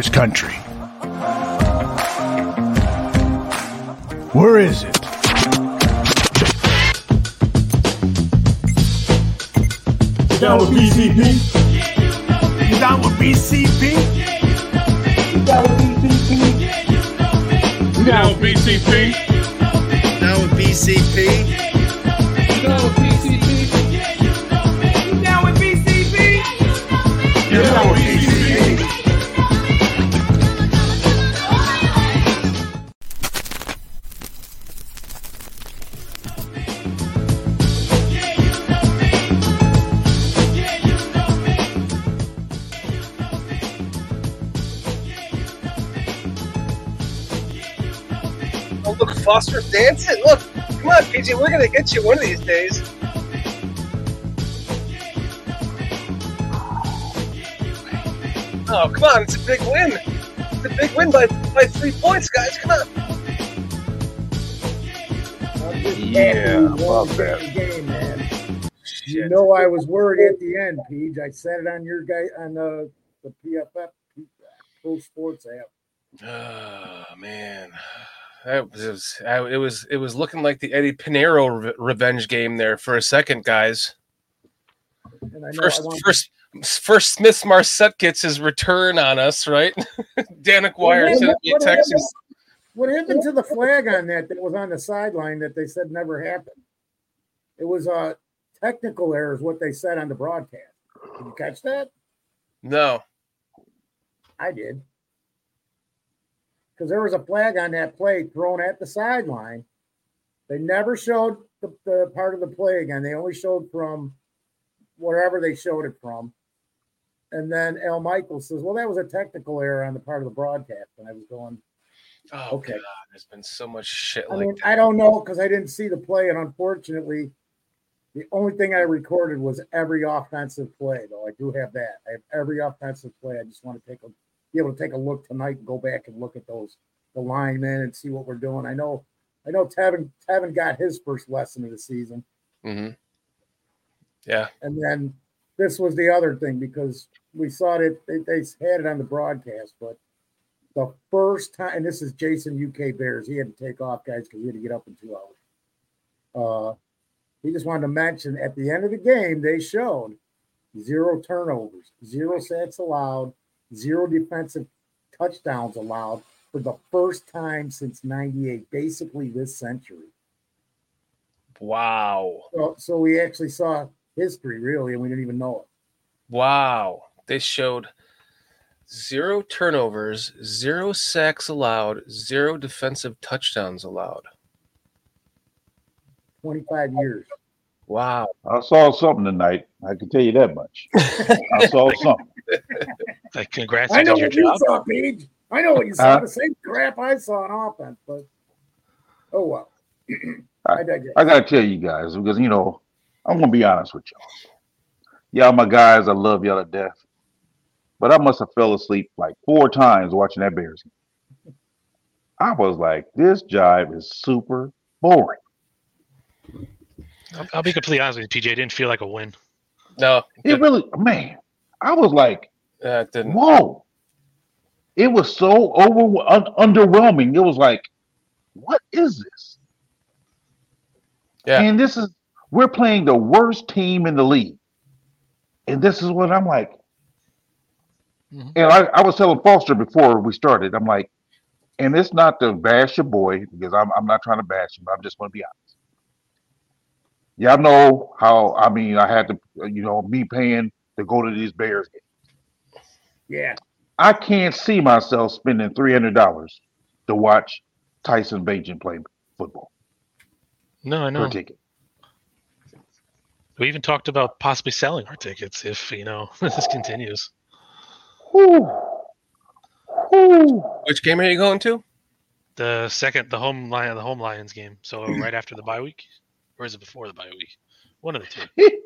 Bears country. Where is it? You down with BCP? You down with BCP? You down with BCP? You down with BCP? Down with BCP? Oh, Foster's dancing. Look, come on, PG, we're gonna get you one of these days. Oh, come on, it's a big win. It's a big win by by three points, guys. Come on. Yeah, love that game, man. You know I was worried at the end, Peach. I said it on your guy on uh, the the PFF Pro Sports app. Oh man, that was, it was it was it was looking like the Eddy Piñeiro re- revenge game there for a second, guys. And I know First, first, first, Smith-Marsette gets his return on us, right? Danik Wire What sent me a happened- text. what What happened to the flag on that that was on the sideline that they said never happened? It was a technical error, is what they said on the broadcast. Did you catch that? No, I did. Because there was a flag on that play thrown at the sideline. They never showed the, the part of the play again. They only showed from wherever they showed it from. And then Al Michaels says, Well, that was a technical error on the part of the broadcast. And I was going, oh Okay. god, there's been so much shit I like mean, that. I don't know because I didn't see the play, and unfortunately, the only thing I recorded was every offensive play. Though I do have that. I have every offensive play. I just want to take a be able to take a look tonight and go back and look at those the linemen and see what we're doing. I know, I know. Tevin Tevin got his first lesson of the season, Mhm. Yeah, and then this was the other thing because we saw it. They, they had it on the broadcast, but the first time, and this is Jason UK Bears. He had to take off, guys, because he had to get up in two hours. Uh, he just wanted to mention at the end of the game, they showed zero turnovers, zero sacks allowed, zero defensive touchdowns allowed for the first time since 98, basically this century. wow, So, so we actually saw history, really, and we didn't even know it. wow. They showed zero turnovers, zero sacks allowed, zero defensive touchdowns allowed. 25 years. Wow. I saw something tonight. I can tell you that much. I saw something. Like, congrats, I know did your what you job. saw, Paige. I know what you saw. Huh? the same crap I saw on offense, but oh well. I digress. I gotta tell you guys because you know I'm gonna be honest with y'all. Y'all, my guys, I love y'all to death, but I must have fell asleep like four times watching that Bears. game. I was like, this jive is super boring. I'll, I'll be completely honest with you, PJ. It didn't feel like a win. No, It it, really, man, I was like, it didn't. whoa. It was so over un- underwhelming. It was like, what is this? Yeah. And this is we're playing the worst team in the league. And this is what I'm like. Mhm. And I, I was telling Foster before we started, I'm like, and it's not to bash your boy because I'm I'm not trying to bash him, I'm just gonna be honest. Y'all know how I mean I had to you know me paying to go to these Bears games. Yeah. I can't see myself spending three hundred dollars to watch Tyson Bagent play football No, I per know. ticket. We even talked about possibly selling our tickets if you know this continues. Whew. Whew. Which game are you going to? The second, the home lion, the home Lions game. So hmm. right after the bye week, or is it before the bye week? One of the two.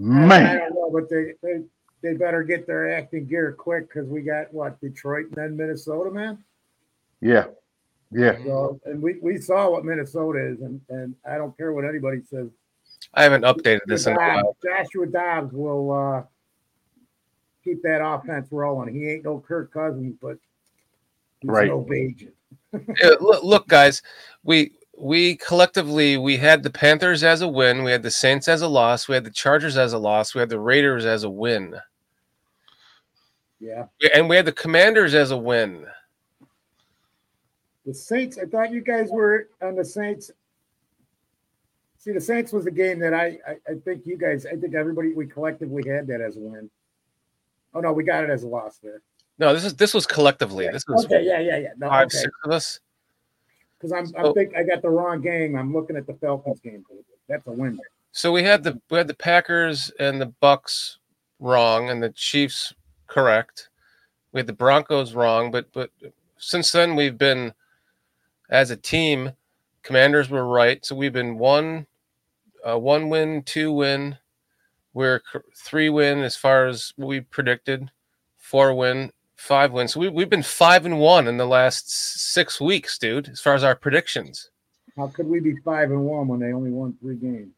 I, I don't know, but they, they they better get their acting gear quick because we got what Detroit and then Minnesota, man. yeah, yeah. So and we, we saw what Minnesota is, and, and I don't care what anybody says. I haven't updated this in a while. Joshua Dobbs will uh, keep that offense rolling. He ain't no Kirk Cousins, but he's Right. no Bagent. Yeah, look, look, guys, we we collectively we had the Panthers as a win, we had the Saints as a loss, we had the Chargers as a loss, we had the Raiders as a win, Yeah. and we had the Commanders as a win. The Saints, I thought you guys were on the Saints. See, the Saints was the game that I, I, I think you guys, I think everybody, we collectively had that as a win. Oh, no, we got it as a loss there. No, this is this was collectively. This was Okay, yeah, yeah, yeah. No, five, okay. six of us. Because I'm, So- I think I got the wrong game. I'm looking at the Falcons game. That's a win. So we had the we had the Packers and the Bucks wrong, and the Chiefs correct. We had the Broncos wrong, but but since then we've been as a team. Commanders were right, so we've been one, uh, one win, two win. We're three win as far as we predicted, four win, five win. So we we've been five and one in the last six weeks, dude. As far as our predictions. How could we be five and one when they only won three games?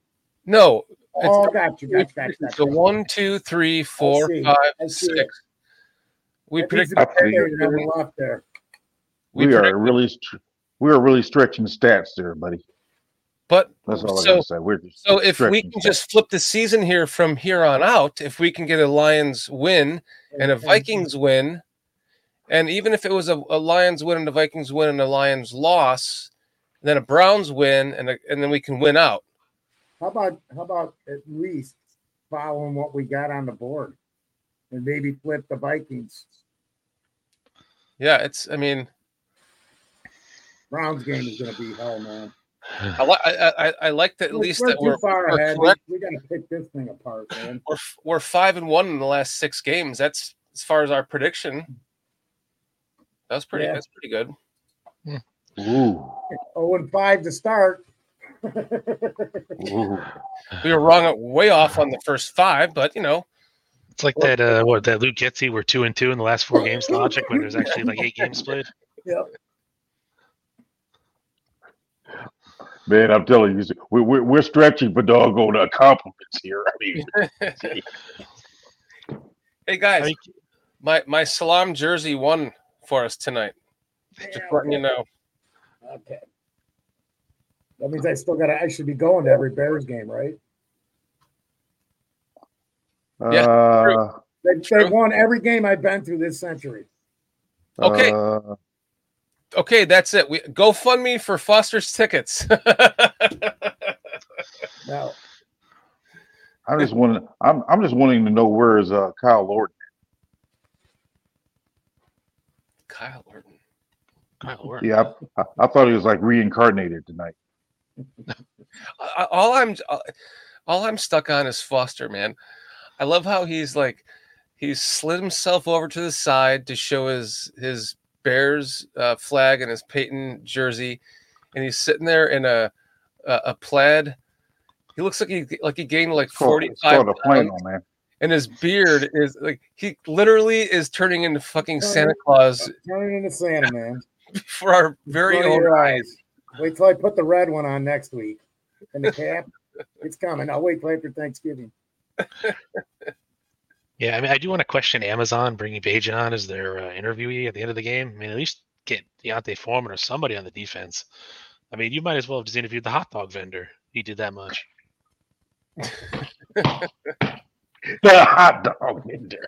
No, Oh, got you, got you, got you, got So you. one, two, three, four, see. five, I see six. it. We That needs predicted. to be I think- carried on the there. We, We, are really, str- we are really stretching stats there, buddy. but That's all I So- gotta say. We're just so if we can stats. just flip the season here from here on out, if we can get a Lions win and a Vikings win, and even if it was a, a Lions win and a Vikings win and a Lions loss, then a Browns win and a, and then we can win out. How about how about at least following what we got on the board and maybe flip the Vikings Yeah, it's. I mean, Browns game is going to be hell, man. I, li- I, I, I like that at We're- least we're that we're far we're ahead. We, correct. we got to pick this thing apart, man. we're we're five and one in the last six games. That's as far as our prediction. That's pretty. Yeah. That's pretty good. Ooh, Oh, and five to start. Ooh. We were wrong, way off on the first five, but you know, It's like that. Uh, what that Luke Getsy were two and two in the last four games logic when there's actually like eight games played. Yep. Man, I'm telling you, we, we're, we're stretching for doggone uh, compliments here. I mean, hey guys, I my my Salam jersey won for us tonight. Just Yeah, letting you know. Okay. That means I still got to. actually be going to every Bears game, right? Yeah, uh, They, they won every game I've been through this century. Okay. uh, Okay, that's it. We GoFundMe for Foster's tickets. Now, I just want I'm I'm just wanting to know where is uh, Kyle Lord. Kyle Orton. Kyle Orr. Yeah, I, I thought he was like reincarnated tonight. I- all I'm all I'm stuck on is Foster, man. I love how he's like he's slid himself over to the side to show his his Bears uh, flag and his Peyton jersey, and he's sitting there in a a, a plaid. He looks like he like he gained like It's called, forty it's five called a pounds, man. and his beard is like he literally is turning into fucking Santa Claus turning into Santa, man. for our very Front own eyes. Wait till I put the red one on next week. And the cap, it's coming. I'll wait till after Thanksgiving. Yeah, I mean, I do want to question Amazon bringing Bagent on as their uh, interviewee at the end of the game. I mean, at least get D'Onta Foreman or somebody on the defense. I mean, you might as well have just interviewed the hot dog vendor. He did that much. The hot dog vendor.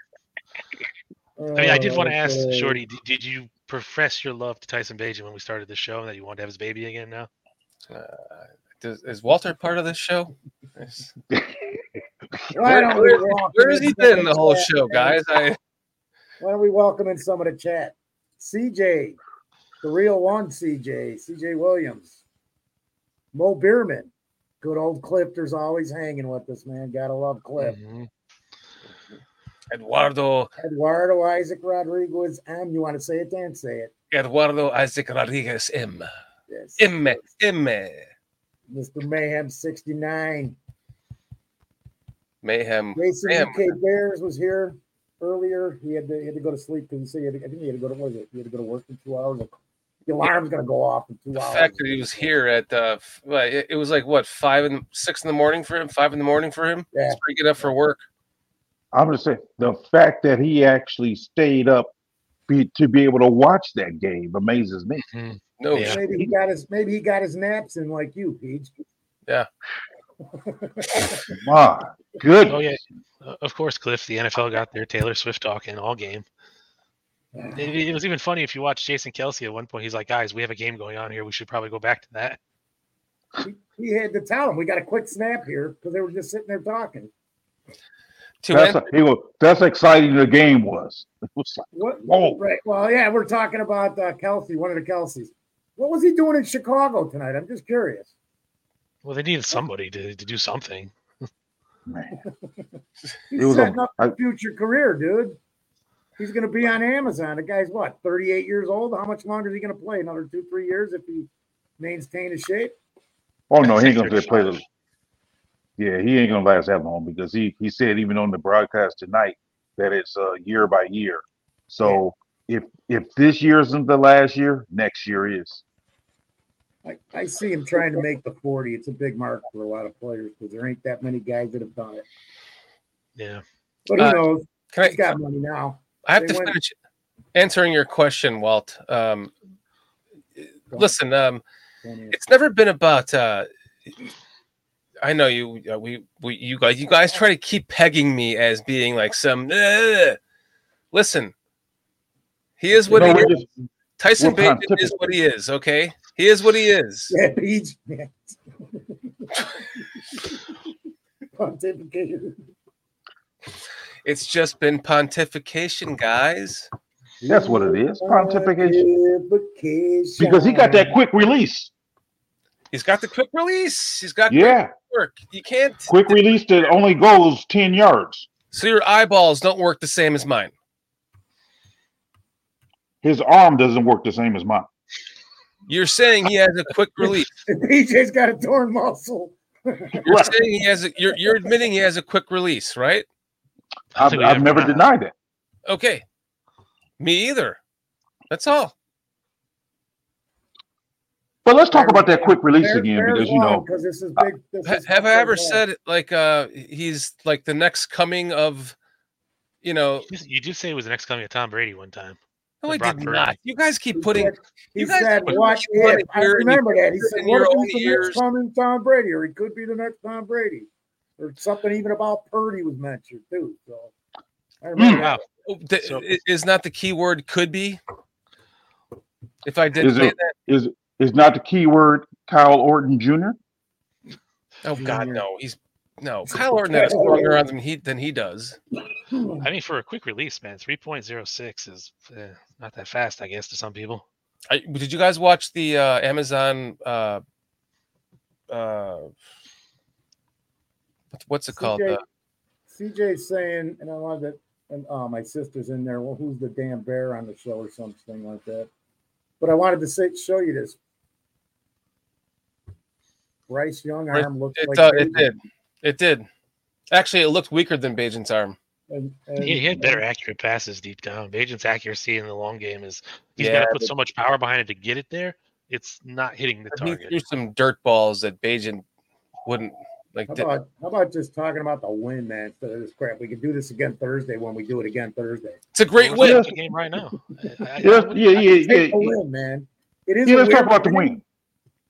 I mean, I did want to ask. Shorty, did, did you profess your love to Tyson Bagent when we started the show and that you wanted to have his baby again now? Uh, does, is Walter part of this show? Is- Why don't we Where- Where has he been the whole chat, show, guys? I Why don't we welcome in some of the chat? CJ, the real one, CJ, CJ Williams, Mo Bierman, good old Clifter's always hanging with us, man. Gotta love Cliff. Mhm. Eduardo Eduardo Isaac Rodriguez M. You want to say it, Dan? Say it. Eduardo Isaac Rodriguez M. Yes. M M Mr. Mayhem 69. Mayhem. Jason. UK Bears was here earlier. He had to, he had to go to sleep because he said he had to, I think he had to go to what was it? He had to go to work in two hours. The alarm's gonna go off in two The hours. fact that he was here at uh, well, it, was like what five and six in the morning for him, five in the morning for him. Yeah. Pretty good enough for work. I'm just saying the fact that he actually stayed up be, to be able to watch that game amazes me. Mhm. No, Yeah. Maybe he got his maybe he got his naps in like you, Pete. My goodness. Oh yeah, Uh, of course, Cliff. The NFL got their Taylor Swift talking all game. It, it was even funny if you watch Jason Kelce at one point. He's like, "Guys, we have a game going on here. We should probably go back to that." He, he had to tell him we got a quick snap here because they were just sitting there talking. To That's, answer, he was, that's how exciting the game was. It was like, What? Whoa. Right. Well, yeah, we're talking about uh, Kelce, one of the Kelces. What was he doing in Chicago tonight? I'm just curious. Well, they needed somebody to, to do something. man. He's It was setting a- up a future career, dude. He's going to be on Amazon. The guy's what, 38 years old? How much longer is he going to play? Another two, three years if he maintains his shape? Oh no, he ain't gonna play the. 35. Yeah, he ain't gonna last that long because he he said even on the broadcast tonight that it's uh, year by year. So if if this year isn't the last year, next year is. I, I see him trying to make the 40. It's a big mark for a lot of players because there ain't that many guys that have done it. Yeah. But who Uh, knows? can I, He's got money now. I have they to went- finish answering your question, Walt. Um, listen, um, it's never been about. Uh, I know you. Uh, we we you guys you guys try to keep pegging me as being like some. "Ugh." Listen, he is what No, he is. just- Tyson Bateman is what he is. Okay, he is what he is. Yeah, Pete. Yeah. Pontificated. It's just been pontification, guys. That's what it is, pontification. Pontification. because he got that quick release. He's got the quick release. He's got Yeah, work. You can't. quick release that only goes ten yards. So your eyeballs don't work the same as mine. His arm doesn't work the same as mine. You're saying he has a quick release. PJ's got a torn muscle. You're Right. saying he has a. You're, you're admitting he has a quick release, right? I don't I've, I've never denied it. Okay. Me either. That's all. But let's talk about that quick release again because you know because this is big. This Ha- is have I ever big, said like uh he's like the next coming of, you know? You- You did say it was the next coming of Tom Brady one time. No, I did Purdy. not. You guys keep He putting. said- He you guys said, put "What your money if?" I here and you remember that. He said, in "What if the ears." next coming Tom Brady, or he could be the next Tom Brady, or something even about Purdy was mentioned too." So I remember Wow. Oh, the- So- is not the key word could be? If I did Is say it- that, is is not the key word Kyle Orton Jr. oh God, no, he's no. Kyle Orton has a stronger arm than he than he does. I mean, for a quick release, man, 3.06 is eh, not that fast, I guess, to some people. I, did you guys watch the uh, Amazon? Uh, uh, what's- what's it called? CJ Uh, CJ's saying, and I love that. And oh, my sister's in there. Well, who's the damn bear on the show or something like that? But I wanted to say, show you this. Bryce Young Right. arm looks it, like uh, it did. It did. Actually, it looked weaker than Bagent's arm. And, and, He, he had better accurate passes deep down. Bagent's accuracy in the long game is he's Yeah, got to put but- so much power behind it to get it there. It's not hitting the He target. threw some dirt balls that Bagent wouldn't like. How about how about just talking about the win, man? Instead of this crap, we can do this again Thursday when we do it again Thursday. It's a great win. watching the game right now. I- I- Yeah, I- yeah, yeah, yeah. Take the win, man. It is. Yeah, a let's talk weird about the win.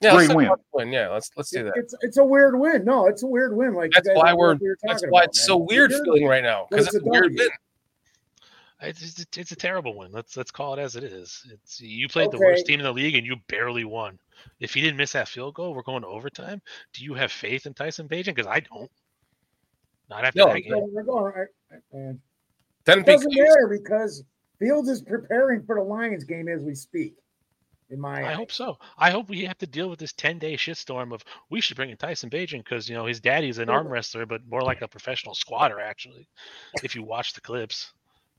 Yeah, Great win. win. Yeah, let's let's do that. It's it's a weird win. No, it's a weird win. Like That's why we're. we That's talking why it's man. so weird Weird. feeling right now because it's it's a a weird W. win. It's, it's, it's a terrible win. Let's let's call it as it is. It's you played the worst team in the league and you barely won. If you didn't miss that field goal, we're going to overtime. Do you have faith in Tyson Bagent? Because I don't. Not after No, that game. we're going. right, man. Then It doesn't matter because Fields is preparing for the Lions game as we speak. In my, I hope so. I hope we have to deal with this ten day shitstorm of we should bring in Tyson Bagent because you know his daddy's an arm wrestler, but more like a professional squatter actually. If you watch the clips,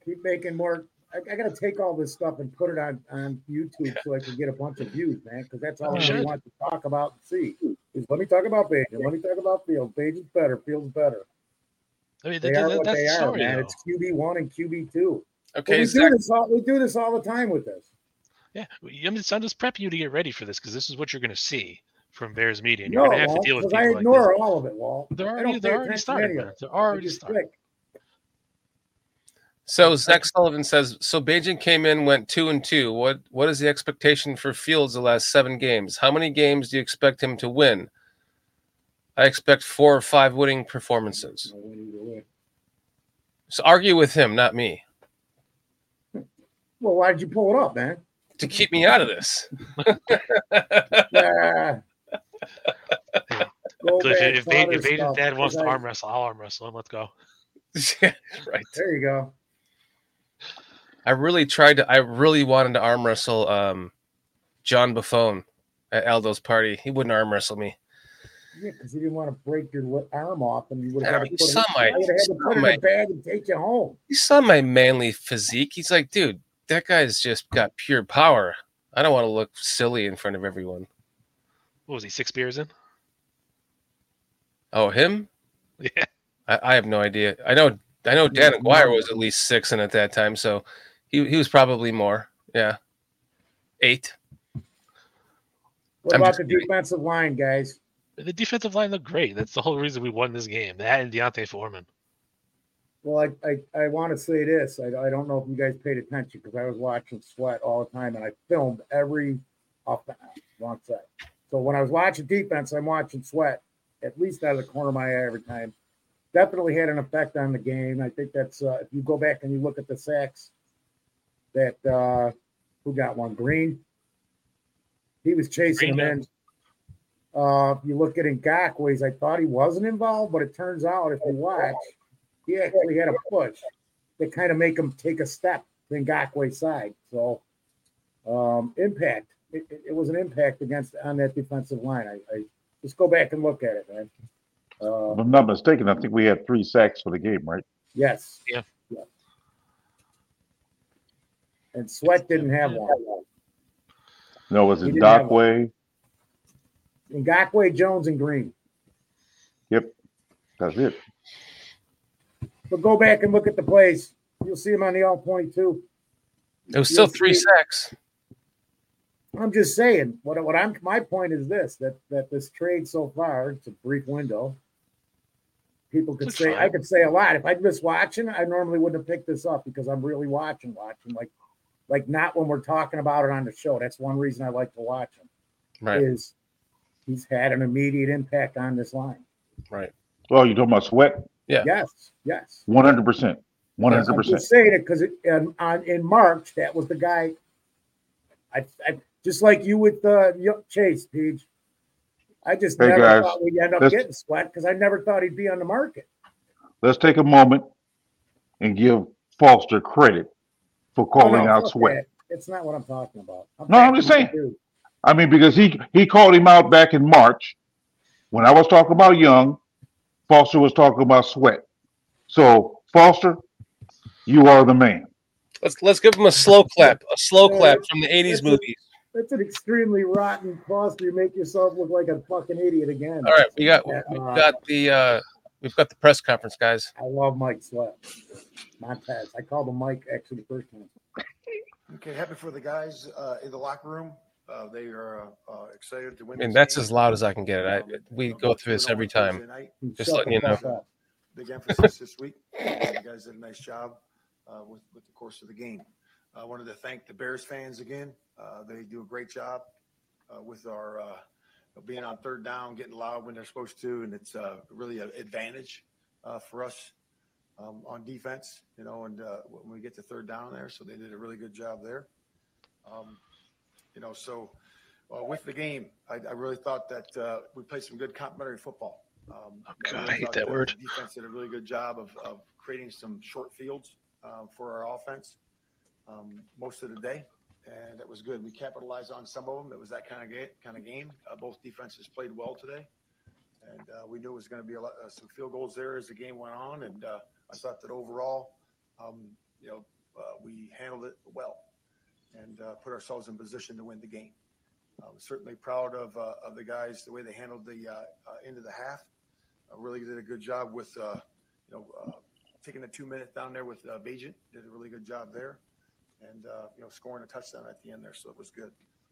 keep making more. I, I got to take all this stuff and put it on on YouTube so I can get a bunch of views, man. Because that's all You I really want to talk about and see. Is let me talk about Page let me talk about Fields. Page better. Fields better. I mean They that, are that- what that's they the are, story. man. though. It's QB one and QB two. okay, we Zach, do this all. We do this all the time with this. Yeah, I'm just, I'm just prepping you to get ready for this because this is what you're going to see from Bears media, and you're No, going to have Walt, to deal with 'cause people I like this. ignore all of it, Walt. They're already, they're already attention to started, any of man. it. They're already just started. click. So Zach Sullivan says, so Bagent came in, went two and two. What what is the expectation for Fields the last seven games? How many games do you expect him to win? I expect four or five winning performances. No win either way. So argue with him, not me, Well, why did you pull it up, man? To keep me out of this. Yeah. So if, back if, to if dad wants to 'cause I- arm wrestle, I'll arm wrestle him. Let's go. Yeah, right. There you go. I really tried to. I really wanted to arm wrestle um, John Buffone at Aldo's party. He wouldn't arm wrestle me. Yeah, because he didn't want to break your arm off, and you would have had to put it, saw my- you'd have to you it in my- a bag and take you home. He saw my manly physique. He's like, dude, that guy's just got pure power. I don't want to look silly in front of everyone. What was he? Six beers in? Oh, him? Yeah. I, I have no idea. I know. I know Dan Aguirre was at least six in at that time, so he he was probably more. Yeah, eight. What I'm about the kidding. defensive line, guys? The defensive line looked great. That's the whole reason we won this game. That and D'Onta Foreman. Well, I I, I want to say this. I, I don't know if you guys paid attention because I was watching Sweat all the time, and I filmed every off the wrong side. So when I was watching defense, I'm watching Sweat at least out of the corner of my eye every time. Definitely had an effect on the game. I think that's uh, if you go back and you look at the sacks that uh, who got one Green. He was chasing Green him in. Uh, you look at Ngakoue's, I thought he wasn't involved, but it turns out if you watch, he actually had a push that kind of make him take a step to Ngakoue's side. So um, impact. It, it, it was an impact against on that defensive line. I, I just go back and look at it, man. Uh, If I'm not mistaken, I think we had three sacks for the game, right? yes. Yeah. Yeah. And Sweat didn't have one. No, was He it didn't have Ngakoue, Jones, and Green. Yep, that's it. But go back and look at the plays. You'll see him on the all 22. It was still You'll three see- sacks. I'm just saying what what I'm my point is this that that this trade so far it's a brief window. People could Looks say I could say a lot. If I'd just watching, I normally wouldn't have picked this up because I'm really watching, watching like like not when we're talking about it on the show. That's one reason I like to watch him. Right. Is he's had an immediate impact on this line. Right. Well, you talking about Sweat? Yeah. Yes, yes. One hundred percent. One hundred I'm percent. just saying it because in, on, in March that was the guy. I, I just like you with uh, Chase Peach. I just Hey, never guys, thought we'd end up getting Sweat because I never thought he'd be on the market. Let's take a moment and give Foster credit for Oh, calling no, out fuck Sweat. that. It's not what I'm talking about. No, I'm just saying. about. I mean, because he he called him out back in March when I was talking about Young. Foster was talking about Sweat. So Foster, you are the man. Let's let's give him a slow clap, a slow clap from the '80s that's a- movies. That's an extremely rotten cost. You make yourself look like a fucking idiot again. All right, we got we've uh, got the uh, we've got the press conference, guys. I love Mike Sweat. Montez. I called him Mike actually the first time. Okay, happy for the guys uh, in the locker room. Uh, they are uh, uh, excited to win. I mean, that's game. as loud as I can get it. I, Um, we you go through this every time. Thursday. Just Shut letting you know. fuck up. Big emphasis this week. You guys did a nice job uh, with, with the course of the game. I wanted to thank the Bears fans again. Uh, They do a great job uh, with our uh, being on third down, getting loud when they're supposed to, and it's uh, really an advantage uh, for us um, on defense, you know, and uh, when we get to third down there. So they did a really good job there. Um, You know, so uh, with the game, I I really thought that uh, we played some good complementary football. Um, Oh, God, really I hate thought that word. the Defense did a really good job of, of creating some short fields um, for our offense um, most of the day, and that was good. We capitalized on some of them. It was that kind of game. Kind of game. Uh, both defenses played well today, and uh, we knew it was going to be a lot, uh, some field goals there as the game went on. And uh, I thought that overall, um, you know, uh, we handled it well and uh, put ourselves in position to win the game. I'm certainly proud of, uh, of the guys, the way they handled the uh, uh, end of the half. Uh, really did a good job with, uh, you know, uh, taking the two minutes down there with uh, Bagent. Did a really good job there, and uh, you know, scoring a touchdown at the end there, so it was good.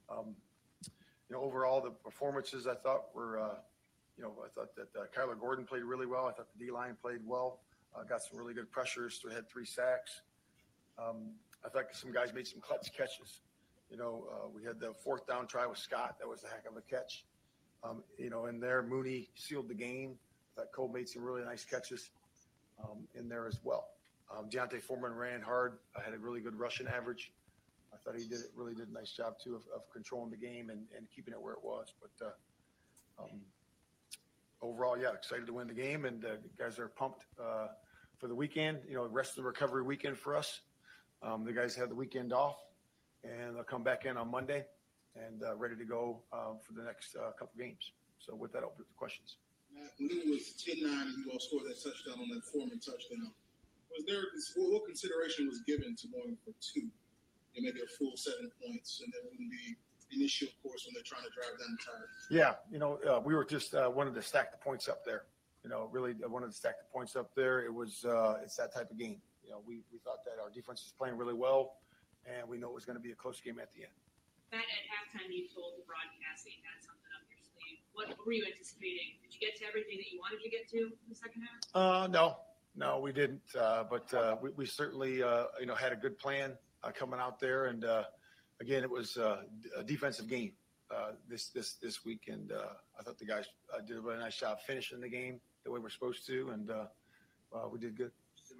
Um, you know, overall, the performances I thought were, uh, you know, I thought that uh, Kyler Gordon played really well. I thought the D line played well. Uh, got some really good pressures. We had three sacks. Um, I thought some guys made some clutch catches. You know, uh, we had the fourth down try with Scott. That was a heck of a catch. Um, you know, in there, Mooney sealed the game. I thought Cole made some really nice catches um, in there as well. Um, D'Onta Foreman ran hard. I had a really good rushing average. I thought he did really did a nice job too of, of controlling the game and, and keeping it where it was. But uh, um, overall, yeah, excited to win the game, and uh, guys are pumped uh, for the weekend. You know, rest of the recovery weekend for us. Um, the guys have the weekend off, and they'll come back in on Monday and uh, ready to go uh, for the next uh, couple games. So with that, open to questions. Matt, when it was 10 9 and you all scored that touchdown on that Foreman touchdown, was there what consideration was given to going for two and maybe a full seven points? And that wouldn't be an issue, of course, when they're trying to drive down the tire. Yeah, you know, uh, we were just uh, wanted to stack the points up there. You know, really uh, wanted to stack the points up there. It was uh, it's that type of game. You know, we, we thought that our defense was playing really well, and we know it was going to be a close game at the end. Matt, at halftime, you told the broadcast that you had something up your sleeve. What were you anticipating? Did you get to everything that you wanted to get to in the second half? Uh, no, no, we didn't. Uh, but uh, we, we certainly, uh, you know, had a good plan uh, coming out there. And uh, again, it was uh, a defensive game uh, this this this week, and uh, I thought the guys uh, did a really nice job finishing the game the way we're supposed to, and uh, uh, we did good.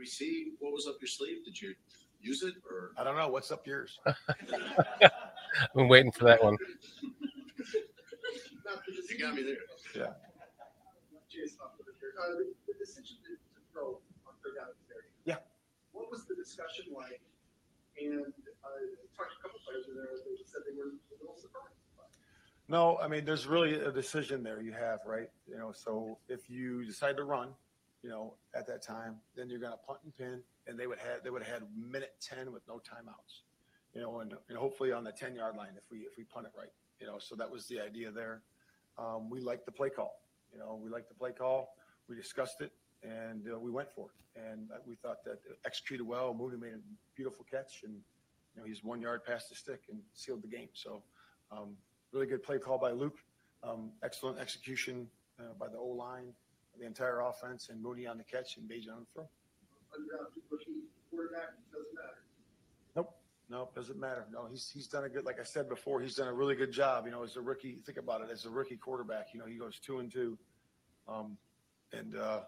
Did we see what was up your sleeve? Did you use it or? I don't know what's up yours. I've been waiting for that one. You got me there. Yeah. Uh, the, the decision to, to throw on third down. Yeah. What was the discussion like? And uh, I talked to a couple players in there. They said they were a little surprised. No, I mean, there's really a decision there you have, right? You know, so if you decide to run, you know, at that time, then you're going to punt and pin, and they would have they would have had minute ten with no timeouts, you know, and, and hopefully on the ten yard line if we if we punt it right, you know. So that was the idea there. Um, we liked the play call, you know, we liked the play call. We discussed it, and uh, we went for it, and uh, we thought that executed well. Mooney made a beautiful catch, and you know, he's one yard past the stick and sealed the game. So. Um, really good play call by Luke. Um, excellent execution uh, by the O line, the entire offense, and Mooney on the catch and Bagent on the throw. Nope, nope, doesn't matter. No, he's he's done a good. Like I said before, he's done a really good job. You know, as a rookie, think about it. As a rookie quarterback, you know, he goes two and two, um, and uh,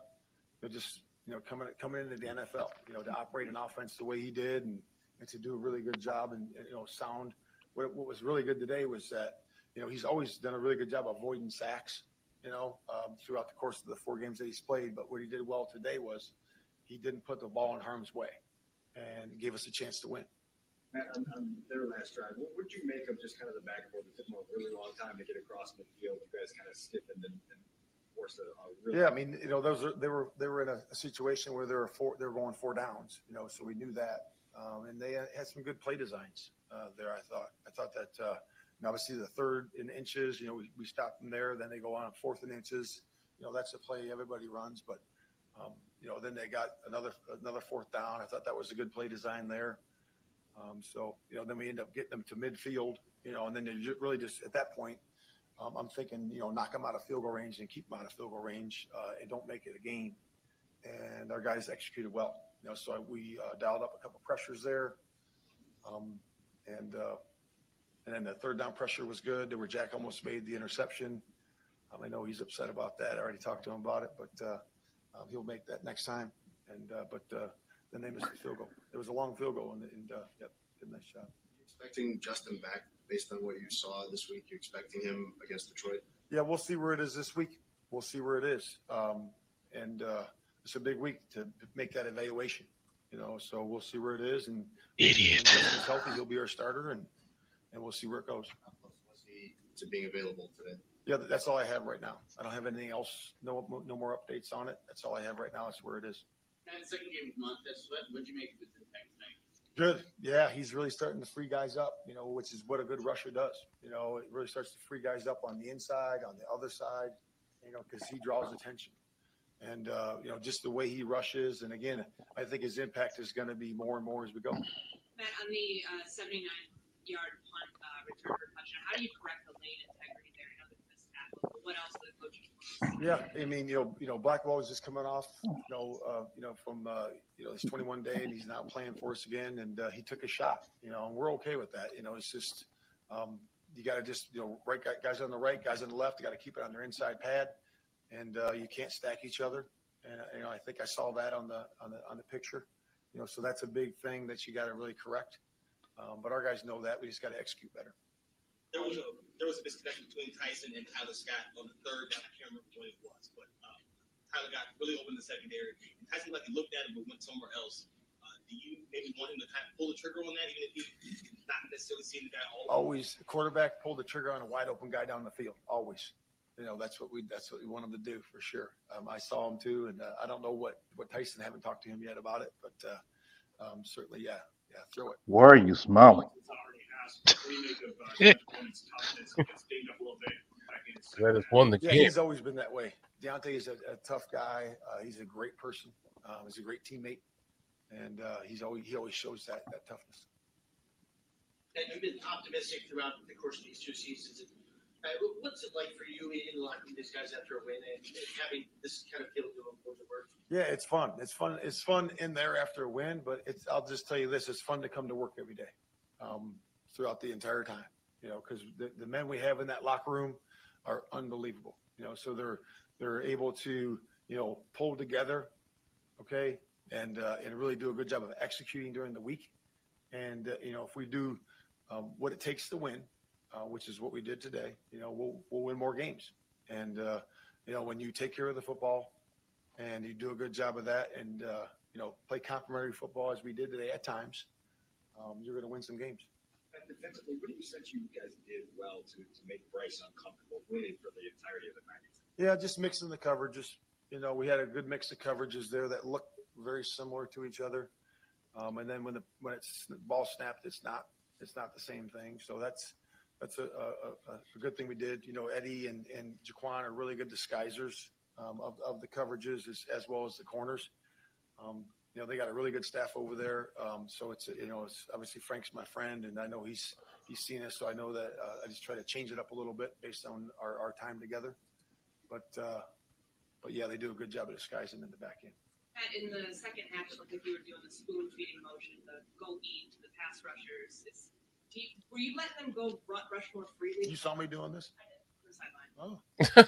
you know, just you know, coming coming into the NFL, you know, to operate an offense the way he did, and, and to do a really good job, and you know, sound. What, what was really good today was that you know, he's always done a really good job avoiding sacks, you know, um, throughout the course of the four games that he's played. But what he did well today was he didn't put the ball in harm's way and gave us a chance to win. Matt, on, on their last drive, what would you make of just kind of the back and forth? It took them a really long time to get across midfield. You guys kind of stiffened and, and forced a, a really. Yeah, I mean, you know, those are, they were they were in a, a situation where they were four they were going four downs, you know, so we knew that, um, and they had some good play designs uh, there. I thought I thought that. Uh, and obviously, the third in inches, you know, we, we stop them there. Then they go on a fourth in inches. You know, that's a play everybody runs. But, um, you know, then they got another another fourth down. I thought that was a good play design there. Um, so, you know, then we end up getting them to midfield, you know, and then they really just at that point, um, I'm thinking, you know, knock them out of field goal range and keep them out of field goal range uh, and don't make it a game. And our guys executed well, you know, so we uh, dialed up a couple pressures there. Um, and, uh, and then the third down pressure was good. There were Jack almost made the interception. Um, I know he's upset about that. I already talked to him about it, but uh, um, he'll make that next time. And uh, but uh, then they missed the field goal. It was a long field goal, and, and uh, yep, did a nice job. expecting Justin back based on what you saw this week. You expecting him against Detroit? Yeah, we'll see where it is this week. We'll see where it is. Um, and uh, it's a big week to make that evaluation. You know, so we'll see where it is. And Idiot. If he's healthy, he'll be our starter, and and we'll see where it goes. How close was he to being available today? Yeah, that's all I have right now. I don't have anything else. No, no more updates on it. That's all I have right now. That's where it is. That second game of Montez Sweat, what'd you make of his impact tonight? Good. Yeah, he's really starting to free guys up, you know, which is what a good rusher does. You know, it really starts to free guys up on the inside, on the other side, you know, because he draws attention. And, uh, you know, just the way he rushes. And again, I think his impact is going to be more and more as we go. Matt, on the uh, 79 yard punt uh, return for touchdown, how do you correct the lane integrity there? I know that what else the Yeah, I mean, you know, you know, Blackwell is just coming off, you know, uh, you know, from uh, you know his 21 day, and he's now playing for us again, and uh, he took a shot, you know, and we're okay with that. You know, it's just um, you got to just you know, right guy- guys on the right, guys on the left, you got to keep it on their inside pad, and uh, you can't stack each other. And uh, you know, I think I saw that on the on the on the picture. You know, so that's a big thing that you got to really correct. Um, but our guys know that. We just got to execute better. There was a there was a disconnection between Tyson and Tyler Scott on the third down. I can't remember when it was, but um, Tyler got really open in the secondary. And Tyson like he looked at it but went somewhere else. Uh, do you maybe want him to kind of pull the trigger on that, even if he's not necessarily seeing the guy all always the quarterback pull the trigger on a wide open guy down the field. Always, you know that's what we that's what we want him to do for sure. Um, I saw him too, and uh, I don't know what what Tyson. I haven't talked to him yet about it, but uh, um, certainly, yeah, yeah, throw it. Why are you smiling? That has won the yeah, game. he's always been that way. D'Onta is a, a tough guy. Uh, he's a great person. Um, he's a great teammate, and uh, he's always he always shows that that toughness. And you've been optimistic throughout the course of these two seasons. What's it like for you in the room, these guys after a win and, having this kind of feeling going forward? Yeah, it's fun. It's fun. It's fun in there after a win, but it's. I'll just tell you this: it's fun to come to work every day, um, throughout the entire time. You know, because the, the men we have in that locker room are unbelievable. You know, so they're they're able to you know pull together, okay, and uh, and really do a good job of executing during the week. And uh, you know, if we do um, what it takes to win, uh, which is what we did today, you know, we'll we'll win more games. And uh, you know, when you take care of the football and you do a good job of that and uh, you know play complementary football as we did today at times um, you're going to win some games And defensively, what do you sense you guys did well to, to make Bryce uncomfortable winning for the entirety of the night? yeah just mixing the coverages you know we had a good mix of coverages there that looked very similar to each other um, and then when the when it's the ball snapped it's not it's not the same thing so that's that's a, a, a, good thing we did you know eddie and and jaquan are really good disguisers um, of, of the coverages as, as well as the corners Um, you know, they got a really good staff over there. Um, so it's, you know, it's obviously Frank's my friend and I know he's, he's seen us. So I know that, uh, I just try to change it up a little bit based on our, our time together. But, uh, but yeah, they do a good job of disguising in the back end. In the second half, it looked you were doing the spoon feeding motion, the go eat to the pass rushers. Do you, were you letting them go ru- rush more freely? You saw me doing this? from the sideline? Oh,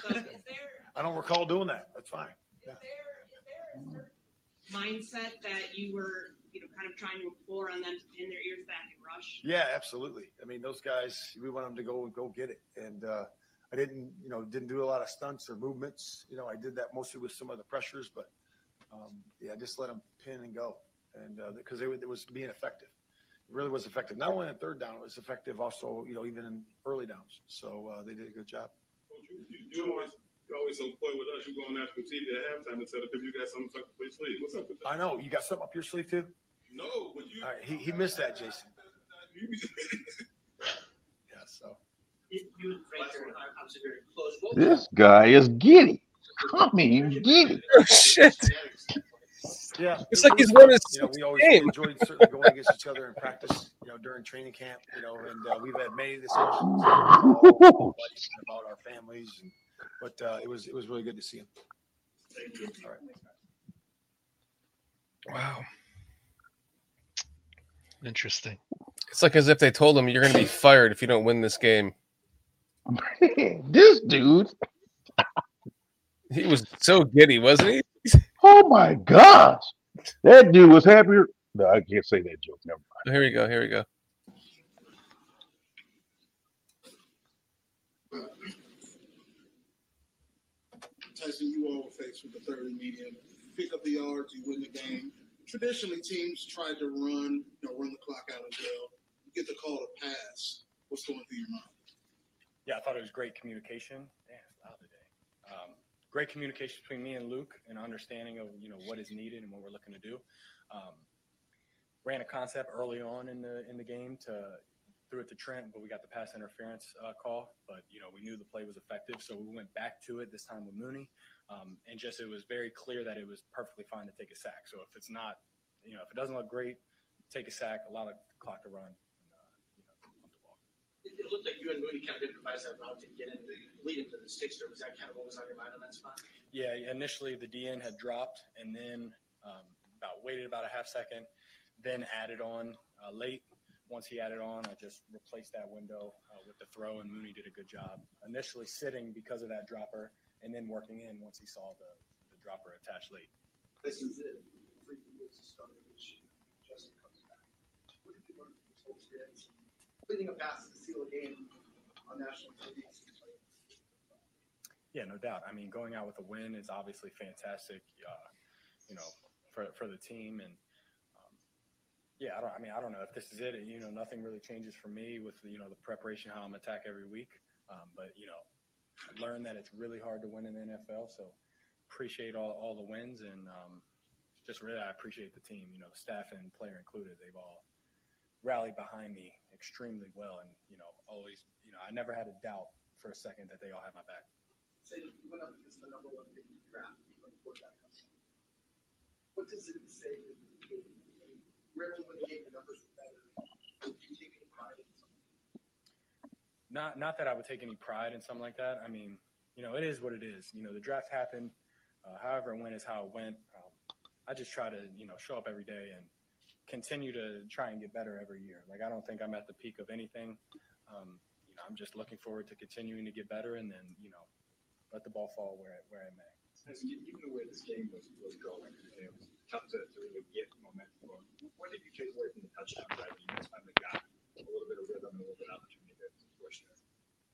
So is there, I don't recall doing that. That's fine. is there, is there a certain mindset that you were, you know, kind of trying to implore on them to pin their ears back and rush? Yeah, absolutely. I mean, those guys, we want them to go and go get it. And uh, I didn't, you know, didn't do a lot of stunts or movements. You know, I did that mostly with some of the pressures, but um, yeah, just let them pin and go. And because it, it was being effective, really was effective. Not only in third down, it was effective also, you know, even in early downs. So uh, they did a good job. You, you always you always so play with us. You go on national TV at halftime and tell us if you got something tucked up your sleeve. What's up with that? I know you got something up your sleeve too. No, when you All right, he, he missed that, Jason. Yeah, so You, you and Frank are obviously very close. What This guy is giddy. I mean, giddy. Oh, shit. Yeah, It's like he's won his you know, we always game. enjoyed certainly going against each other in practice, you know, during training camp, you know, and uh, we've had many discussions about about our families, and, but uh, it was it was really good to see him. All right. Wow. Interesting. It's like as if they told him you're going to be fired if you don't win this game. this dude. He was so giddy, wasn't he? Oh my gosh. That dude was happier. No, I can't say that joke. Never mind. Here we go. Here we go. Tyson, you all were faced with the third and medium. Pick up the yards, you win the game. Traditionally, teams try to run, you know, run the clock out as well. You get the call to pass. What's going through your mind? Yeah, I thought it was great communication. Damn, it's loud today. Um, great communication between me and Luke and understanding of you know what is needed and what we're looking to do. Um, ran a concept early on in the in the game to threw it to Trent, but we got the pass interference uh, call. But you know we knew the play was effective, so we went back to it this time with Mooney, um, and just it was very clear that it was perfectly fine to take a sack. So if it's not, you know, if it doesn't look great, take a sack, allow the clock to run. Is It, it looked like you and Mooney kind of improvised that route to get in, lead into the sticks. Or was that kind of what was on your mind on that spot? Yeah, initially the DN had dropped and then um, about waited about a half second, then added on uh, late. Once he added on, I just replaced that window uh, with the throw, and Mooney did a good job. Initially sitting because of that dropper, and then working in once he saw the, the dropper attached late. This is it. Three years to start, which Justin comes back. What did you learn from this whole experience? Leading a pass to seal a game on national TV. Yeah, no doubt. I mean, going out with a win is obviously fantastic. Uh, you know, for for the team and. um, Yeah, I don't. I mean, I don't know if this is it. You know, nothing really changes for me with you know the preparation how I'm attack every week. Um, but you know, I learned that it's really hard to win in the NFL. So appreciate all, all the wins and um, just really I appreciate the team. You know, staff and player included. They've all rallied behind me extremely well, and you know, always. You know, I never had a doubt for a second that they all had my back. Say you went up against the number one pick in the draft, you went quarterback. What does it say to the game? We're able to win the numbers were better. Do you take any pride in something? not not that I would take any pride in something like that. I mean, you know, it is what it is. You know, the draft happened. Uh, however it went is how it went. Um, I just try to you know show up every day and continue to try and get better every year. Like I don't think I'm at the peak of anything. Um, you know, I'm just looking forward to continuing to get better and then you know let the ball fall where it, where it may. Even the way this game was, was going, it was tough to, to really get momentum going. What did you take away from the touchdown drive? You just finally got a little bit of rhythm, a little bit of opportunity to push there.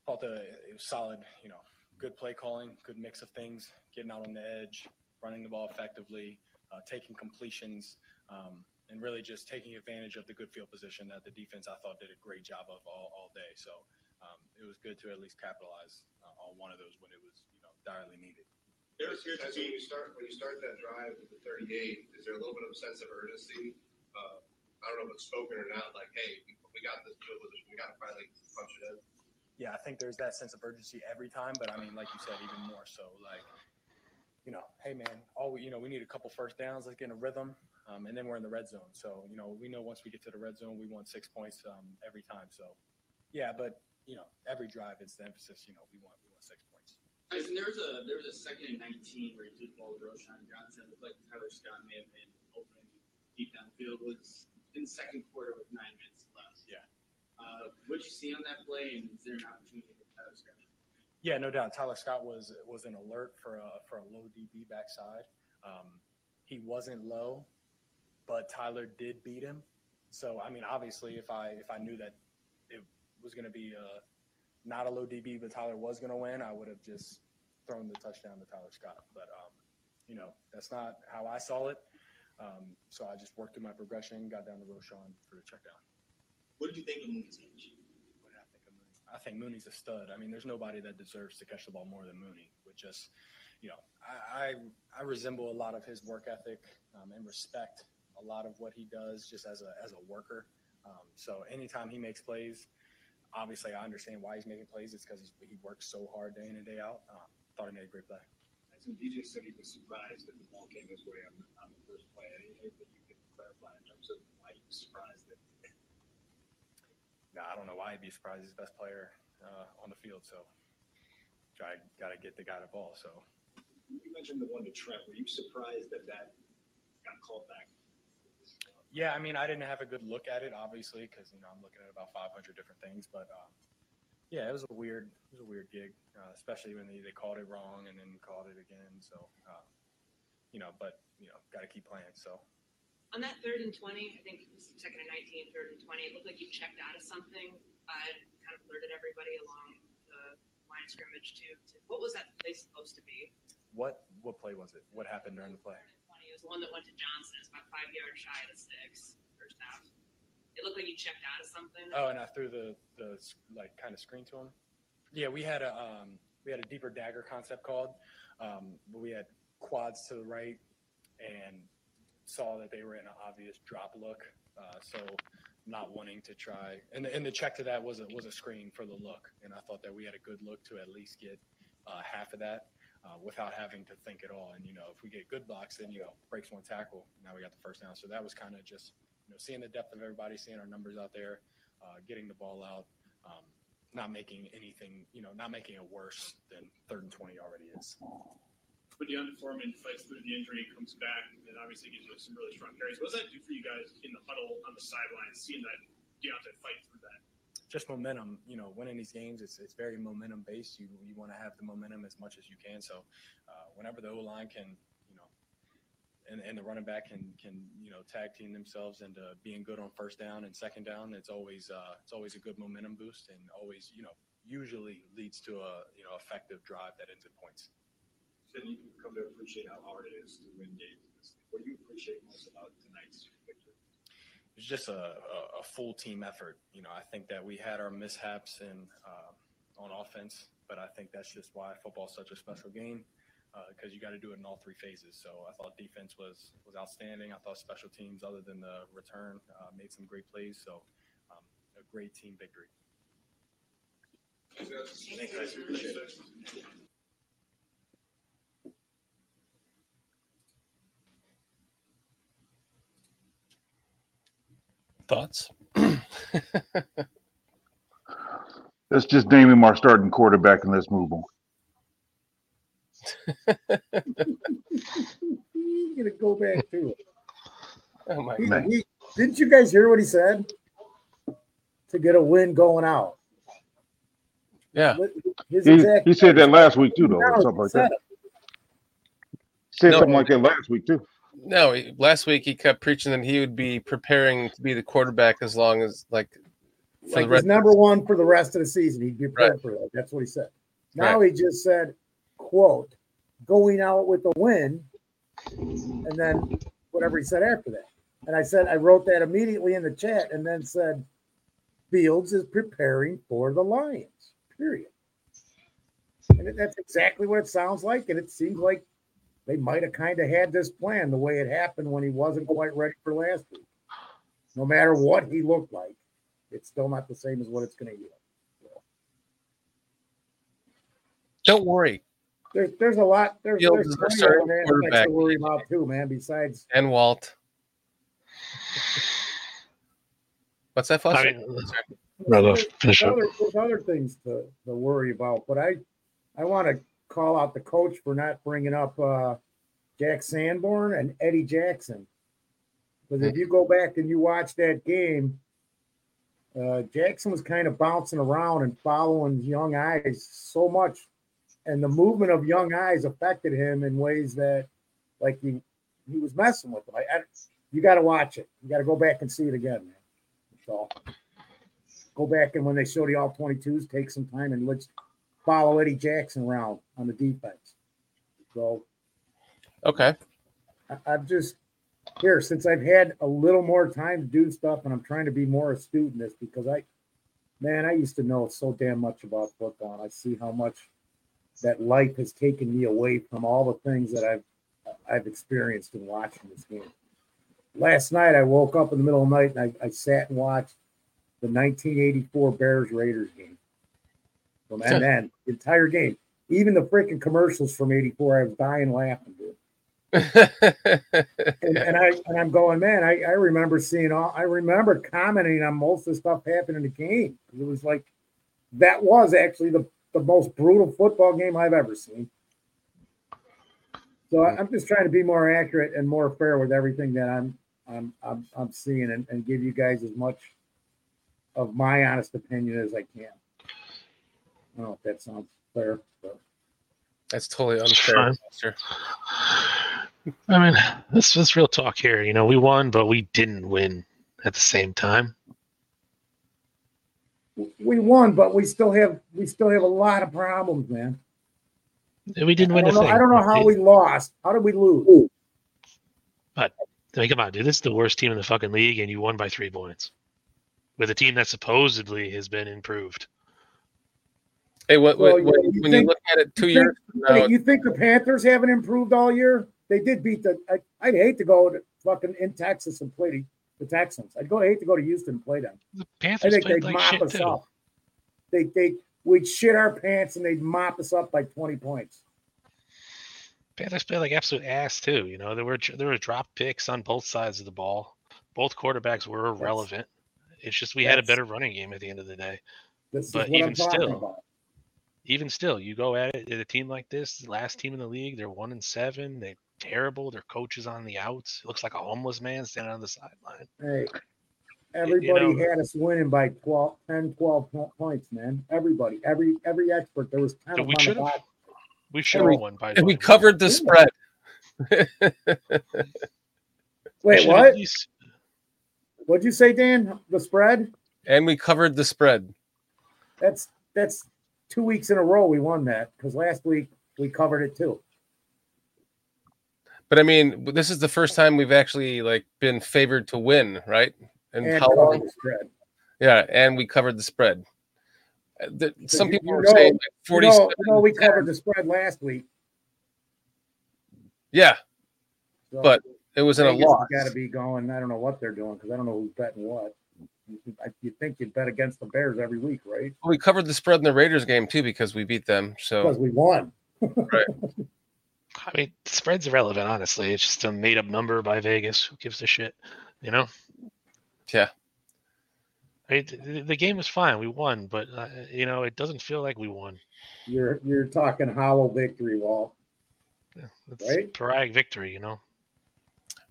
Thought the it was solid. You know, good play calling, good mix of things, getting out on the edge, running the ball effectively, uh, taking completions, um, and really just taking advantage of the good field position that the defense I thought did a great job of all, all day. So um, it was good to at least capitalize uh, on one of those when it was you know direly needed. Here's, here's when you start when you start that drive with the 38. Is there a little bit of a sense of urgency? Uh, I don't know if it's spoken or not. Like, hey, we, we got this field position. We got to finally punch it in. yeah, I think there's that sense of urgency every time, but I mean, like you said, even more so. Like, you know, hey man, all we, you know, we need a couple first downs, let's get in a rhythm, um, and then we're in the red zone. So, you know, we know once we get to the red zone, we want six points um, every time. So, yeah, but you know, every drive it's the emphasis. You know, we want we want six points. Tyson, there was a there was a second and nineteen where he threw the ball to Roschon Johnson. It looked like Tyler Scott may have been opening deep downfield. Was in second quarter with nine minutes left. Yeah. Uh, what did you see on that play, and is there an opportunity for Tyler Scott? Yeah, no doubt. Tyler Scott was was an alert for a for a low DB backside. Um, he wasn't low, but Tyler did beat him. So I mean, obviously, if I if I knew that it was going to be uh, not a low DB, but Tyler was going to win, I would have just thrown the touchdown to Tyler Scott. But um, you know, that's not how I saw it. Um, so I just worked through my progression, got down to Roschon for the check down. What did you think of Mooney's game? What did I think of Mooney? I think Mooney's a stud. I mean, there's nobody that deserves to catch the ball more than Mooney. With just, you know, I I, I resemble a lot of his work ethic um, and respect a lot of what he does just as a as a worker. Um, so anytime he makes plays, obviously I understand why he's making plays. It's because he works so hard day in and day out. Um, thought he made a great play. So DJ said he was surprised that the ball came his way on, the- on the first play. Anything you can clarify in terms of why he was surprised that Now I don't know why he'd be surprised. He's the best player uh, on the field. So try got to get the guy the ball. So you mentioned the one to Trent. Were you surprised that that got called back? Yeah, I mean, I didn't have a good look at it, obviously, because you know I'm looking at about 500 different things. But um, yeah, it was a weird, it was a weird gig, uh, especially when they, they called it wrong and then called it again. So, uh, you know, but you know, got to keep playing. So On that third and 20, I think it was second and 19, third and 20, it looked like you checked out of something. I kind of alerted everybody along the line of scrimmage to, to what was that play supposed to be? what what play was it? What happened during the play? 20 it the one that went to Johnson. It's about five yards shy of the six, first half. It looked like you checked out of something. Oh, and I threw the the like kind of screen to him. Yeah, we had a um, we had a deeper dagger concept called. Um, we had quads to the right and saw that they were in an obvious drop look. Uh, so not wanting to try and the, and the check to that was a was a screen for the look, and I thought that we had a good look to at least get uh, half of that. Uh, without having to think at all, and you know, if we get good blocks, then you know, breaks one tackle. Now we got the first down, so that was kind of just you know, seeing the depth of everybody, seeing our numbers out there, uh, getting the ball out. Um, not making anything, you know, not making it worse than third and twenty already is. But D'Onta Foreman fights through the injury, comes back, and obviously gives you some really strong carries. What does that do for you guys in the huddle on the sideline, seeing that Deontay fight through that? Just momentum, you know, winning these games, it's, it's very momentum based. You you want to have the momentum as much as you can. So uh, whenever the O line can, you know, and, and the running back can can you know tag team themselves into being good on first down and second down, it's always uh, it's always a good momentum boost and always you know usually leads to a you know effective drive that ends in points. Then you come to appreciate how hard it is to win games. What do you appreciate most about tonight's victory? it's just a, a, full team effort. You know, I think that we had our mishaps in uh, on offense, but I think that's just why football is such a special game because you got to do it in all three phases. So I thought defense was was outstanding. I thought special teams, other than the return, uh, made some great plays. So um, a great team victory. It. Thoughts? Let's just name him our starting quarterback and let's move on. He's gonna go back to it. Oh my He- Man. he- didn't you guys hear what he said? To get a win going out. Yeah. His He, exact- he said that last week too, though, or something like said that. it. Said No. something like that last week too. No, he- last week he kept preaching that he would be preparing to be the quarterback as long as like for Like the rest. number one for the rest of the season. He'd be prepared for that. That's what he said. Now he just said, quote, going out with a win, and then whatever he said after that. And I said, I wrote that immediately in the chat and then said, Fields is preparing for the Lions, period. And that's exactly what it sounds like. And it seems like they might have kind of had this plan the way it happened when he wasn't quite ready for last week. No matter what he looked like, it's still not the same as what it's going to yield. Don't worry. There's there's a lot there's, Fields there's is our plenty of quarterback. to worry about too, man. Besides And Walt. What's that, Foster? I mean, Rather finish there's up. other, there's other things to, to worry about, but I I want to call out the coach for not bringing up uh, Jack Sanborn and Eddie Jackson. Because if you go back and you watch that game, uh, Jackson was kind of bouncing around and following young eyes so much, and the movement of young eyes affected him in ways that, like he he was messing with them. I, I, you got to watch it. You got to go back and see it again, man. So go back and when they show the all 22s, take some time and let's follow Eddie Jackson around on the defense. So Okay. I, I've just here since I've had a little more time to do stuff and I'm trying to be more astute in this because I, man, I used to know so damn much about football. And I see how much that life has taken me away from all the things that I've I've experienced in watching this game. Last night I woke up in the middle of the night and I, I sat and watched the 1984 Bears Raiders game. From and then the entire game, even the freaking commercials from '84, I was dying laughing, dude. and, and I and I'm going, man. I, I remember seeing all. I remember commenting on most of the stuff happening in the game. It was like that was actually the the most brutal football game I've ever seen. So I- I'm just trying to be more accurate and more fair with everything that I'm I'm I'm, I'm seeing and, and give you guys as much of my honest opinion as I can. I don't know if that sounds fair. But. That's totally unfair, I mean, this is real talk here. You know, we won, but we didn't win at the same time. we won, but we still have we still have a lot of problems, man. We didn't I win a know, thing. I don't know how we lost. How did we lose? But I mean, come on, dude. This is the worst team in the fucking league, and you won by three points with a team that supposedly has been improved. Hey, what, Well, what, what- you when think- you look at it two you years think, from now, you think the Panthers haven't improved all year? They did beat the. I, I'd hate to go to fucking in Texas and play the, the Texans. I'd go I hate to go to Houston and play them. The Panthers I Panthers think they'd like mop us too. up. They they we'd shit our pants and they'd mop us up by twenty points. Panthers played like absolute ass too. You know, there were there were drop picks on both sides of the ball. Both quarterbacks were irrelevant. It's just we had a better running game at the end of the day. This is But what I'm even talking still, about. Even still, you go at it at a team like this, last team in the league, they're one and seven. They're terrible. Their coach is on the outs. It looks like a homeless man standing on the sideline. Hey, everybody know- had us winning by 12, 10, 12 points, man. Everybody, every every expert. There was 10 we them on should the have we should have won by and we covered the spread. Wait, what? least- What'd you say, Dan? The spread? and we covered the spread. That's that's two weeks in a row we won that because last week we covered it too. But I mean, this is the first time we've actually like been favored to win, right? And, And how long? spread. Yeah, and we covered the spread. Uh, the- some people you were know- saying like you 47. know, you know we covered the spread last week. Yeah, So but it was in a loss. Got to be going. I don't know what they're doing because I don't know who's betting what. I- You think you'd bet against the Bears every week, right? We covered the spread in the Raiders game too because we beat them. So Because we won. right. I mean, spread's irrelevant, honestly. It's just a made up number by Vegas. Who gives a shit? You know? Yeah. I mean, the, the game was fine. We won, but uh, you know, it doesn't feel like we won. You're you're talking hollow victory, Walt. It's Right? Pyrrhic victory, you know.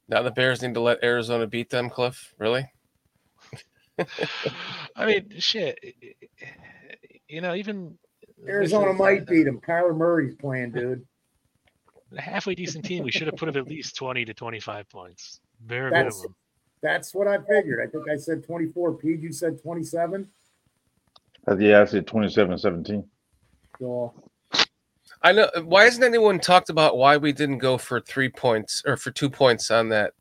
Now the Bears need to let Arizona beat them, Cliff. Really? I mean, shit. You know, even Arizona might beat them. Kyler Murray's playing, dude. a halfway decent team. We should have put up at least twenty to twenty-five points. Bare That's minimum. that's what I figured. I think I said 24. Pete, you said 27. Uh, yeah, I said 27 17. So I know. Why hasn't anyone talked about why we didn't go for three points or for two points on that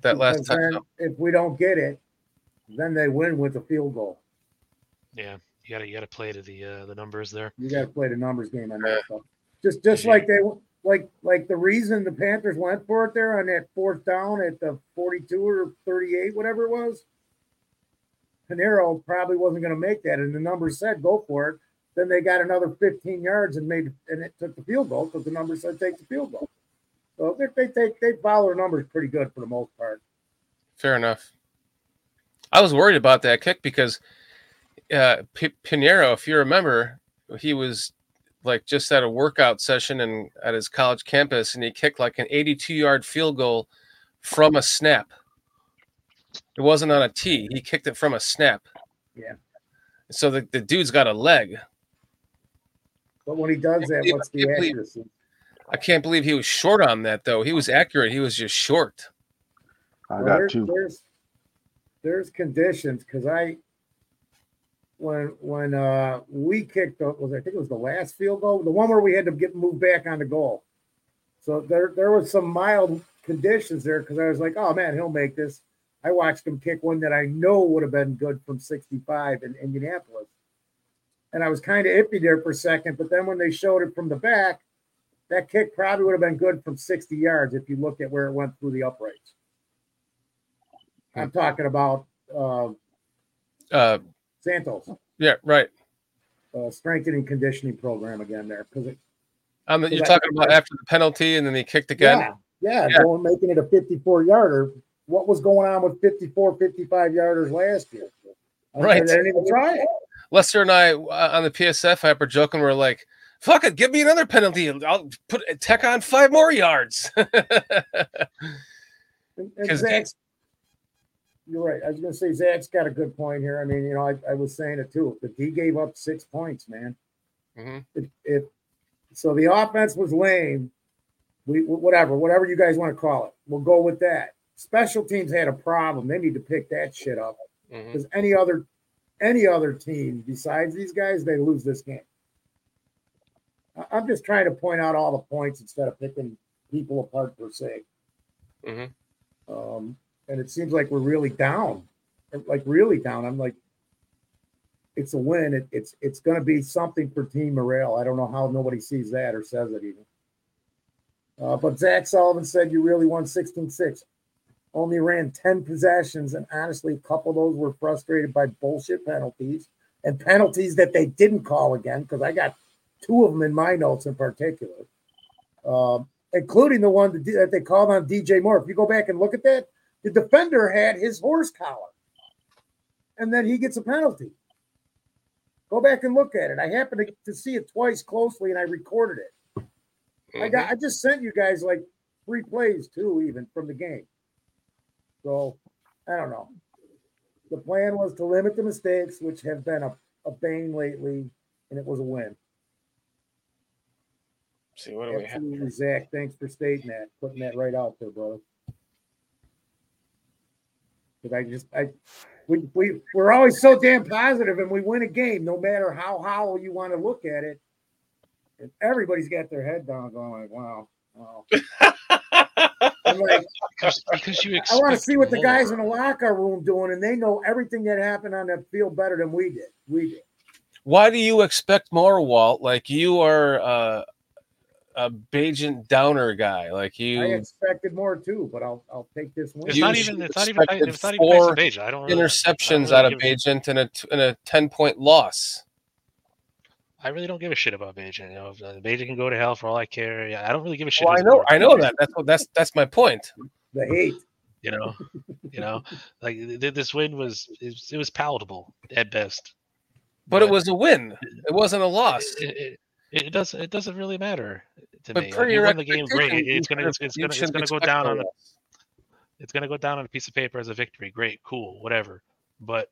that last because then time? if we don't get it, then they win with a field goal. Yeah, you gotta you gotta play to the uh, the numbers there. You got to play the numbers game on that stuff. Just just like they like like the reason the Panthers went for it there on that fourth down at the 42 or 38, whatever it was. Piñeiro probably wasn't going to make that, and the numbers said go for it. Then they got another 15 yards and made and it took the field goal because the numbers said take the field goal. So they they take they follow the numbers pretty good for the most part. Fair enough. I was worried about that kick because uh, P- Piñeiro, if you remember, he was like just at a workout session and at his college campus, and he kicked like an 82 yard field goal from a snap. It wasn't on a tee; he kicked it from a snap. Yeah. So the, the dude's got a leg. But when he does that, what's the can't believe- accuracy? I can't believe he was short on that though. He was accurate. He was just short. I got there's, two. There's there's conditions because I when when uh we kicked the was I think it was the last field goal, the one where we had to get moved back on the goal. So there there was some mild conditions there because I was like, oh man, he'll make this. I watched him kick one that I know would have been good from 65 in Indianapolis. And I was kind of iffy there for a second, but then when they showed it from the back, that kick probably would have been good from 60 yards if you look at where it went through the uprights. I'm talking about uh, Uh, Santos yeah, right. uh, strengthening conditioning program again there because it Um, you're talking about after the penalty, and then he kicked again. yeah yeah, Yeah. going making it a 54 yarder. What was going on with 54, 55 yarders last year? I- Right. They didn't even try it. Lester and I uh, on the PSF app are joking. We're like, "Fuck it, give me another penalty. I'll put tech on five more yards." And, and 'Cause Zach's, you're right. I was going to say Zach's got a good point here. I mean, you know, I, I was saying it too. But he gave up six points, man. Mhm. It, it so the offense was lame. We whatever, whatever you guys want to call it, we'll go with that. Special teams had a problem. They need to pick that shit up because any other any other team besides these guys, they lose this game. I'm just trying to point out all the points instead of picking people apart per se. Mhm. Um, and it seems like we're really down, like really down. I'm like, it's a win. It, it's it's going to be something for team morale. I don't know how nobody sees that or says it even. Uh, but Zach Sullivan said you really won 16-6. Only ran 10 possessions, and honestly, a couple of those were frustrated by bullshit penalties and penalties that they didn't call again because I got two of them in my notes in particular, um, including the one that, that they called on DJ Moore. If you go back and look at that, the defender had his horse collar, and then he gets a penalty. Go back and look at it. I happened to, to see it twice closely, and I recorded it. I got. Mm-hmm. I just sent you guys like three plays too, even from the game. So I don't know. The plan was to limit the mistakes, which have been a, a bane lately, and it was a win. see what do we have? Zach. Thanks for stating that, putting that right out there, brother. Because I just I we we we're always so damn positive, and we win a game, no matter how how you want to look at it. And everybody's got their head down, going like, "Wow, wow." I'm like, because, because you I want to see what the guys in the locker room doing, and they know everything that happened on that field better than we did. We did. Why do you expect more, Walt? Like you are uh, a Bagent Downer guy. Like you, I expected more too, but I'll I'll take this win. It's you not even. It's not even. expected It's not even four Tyson I don't. Really, I interceptions don't out of give- Bagent and a and a ten point loss. I really don't give a shit about Beja. You know, if uh, can go to hell for all I care. Yeah, I don't really give a shit. Well, I know, I know that. That's what that's that's my point. The hate. You know, you know, like th- th- this win was it, was- it was palatable at best. But it was a win. It wasn't a loss. It, it, it doesn't. It doesn't really matter to But me. per Like, you your win the game, great. It's gonna. It's, it's gonna. It's gonna go down on the. It's gonna go down on a piece of paper as a victory. Great, cool, whatever. But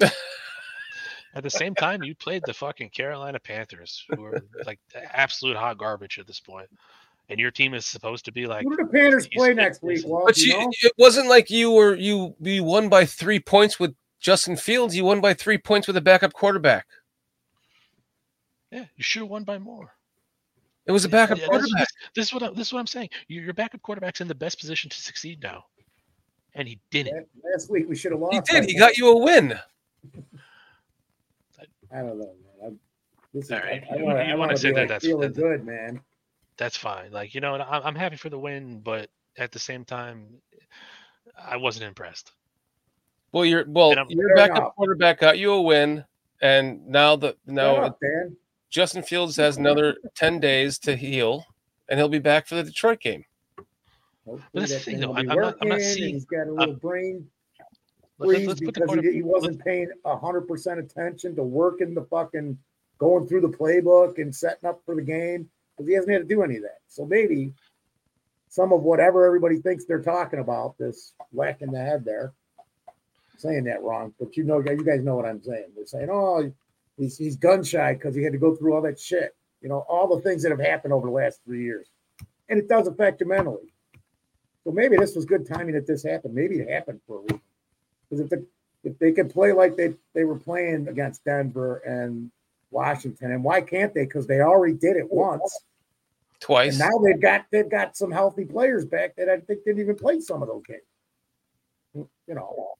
at the same time, you played the fucking Carolina Panthers, who are like absolute hot garbage at this point, and your team is supposed to be like. Who do the Panthers play next week? Walt, But you you, know? it wasn't like you were you you won by three points with Justin Fields. You won by three points with a backup quarterback. Yeah, you should have won by more. It was a backup Yeah, this, quarterback. this, this is what I, this is what I'm saying. Your, your backup quarterback's in the best position to succeed now, and he didn't. Last week we should have lost. He did. by He one. got you a win. I don't know, man. I'm, this is, All right, I, I you- wanna- you wanna wanna say that like, that's- feeling that- good, man. That's fine. Like you know, I'm, I'm happy for the win, but at the same time, I wasn't impressed. Well, your well, And I'm- your backup enough. quarterback got you a win, and now the Shut now up, Dan. Justin Fields has another ten days to heal, and he'll be back for the Detroit game. Hopefully that's the that thing, thing though. I'm- I'm not- I'm not seeing- He's got a I'm- little brain Let- let's- freeze let's put the because he, quarter- he wasn't paying hundred percent attention to working the fucking going through the playbook and setting up for the game because he hasn't had to do any of that. So maybe some of whatever everybody thinks they're talking about, this whack in the head there, saying that wrong, but you know, you guys know what I'm saying. They're saying, oh, he's he's gun shy because he had to go through all that shit. You know, all the things that have happened over the last three years, and it does affect you mentally. So maybe this was good timing that this happened. Maybe it happened for a reason. Because if the, if they could play like they they were playing against Denver and Washington, and why can't they? Because they already did it once. Twice. And now they've got they've got some healthy players back that I think didn't even play some of those games. You know,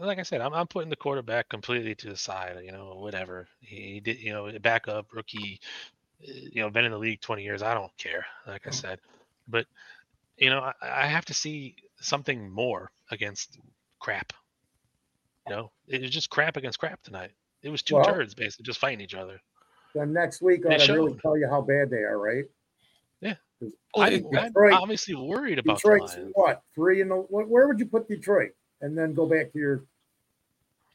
Like I said, I'm, I'm putting the quarterback completely to the side. You know, whatever he did. You know, backup rookie. uh, You know, been in the league 20 years. I don't care. Like I said, but you know, I, I have to see something more against crap. You know, it was just crap against crap tonight. It was two Well- turds basically just fighting each other. then next week to really tell you how bad they are, right? Yeah. I'm, I'm obviously worried about the Detroit's what three in the what, where would you put Detroit? And then go back to your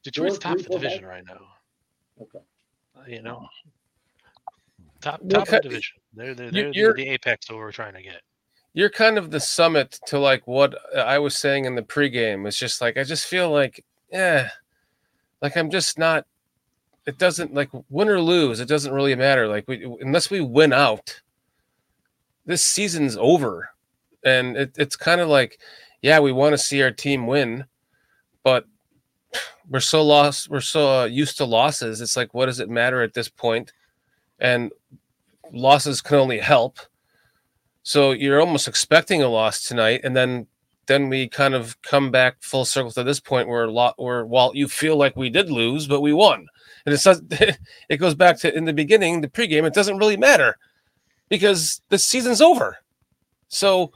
Detroit's top of the division five? right now. Okay. Uh, You know, top Well, top of the division. They're they're, you- they're the, you're- the apex of what we're trying to get. You're kind of the summit to like what I was saying in the pregame. It's just like I just feel like, yeah, like I'm just not. It doesn't like win or lose. It doesn't really matter. Like we unless we win out, this season's over, and it, it's kind of like, yeah, we want to see our team win, but we're so lost. We're so uh, used to losses. It's like, what does it matter at this point? And losses can only help. So you're almost expecting a loss tonight, and then then we kind of come back full circle to this point where a lot where Walt, you feel like we did lose, but we won, and it says it goes back to in the beginning, the pregame. It doesn't really matter because the season's over. So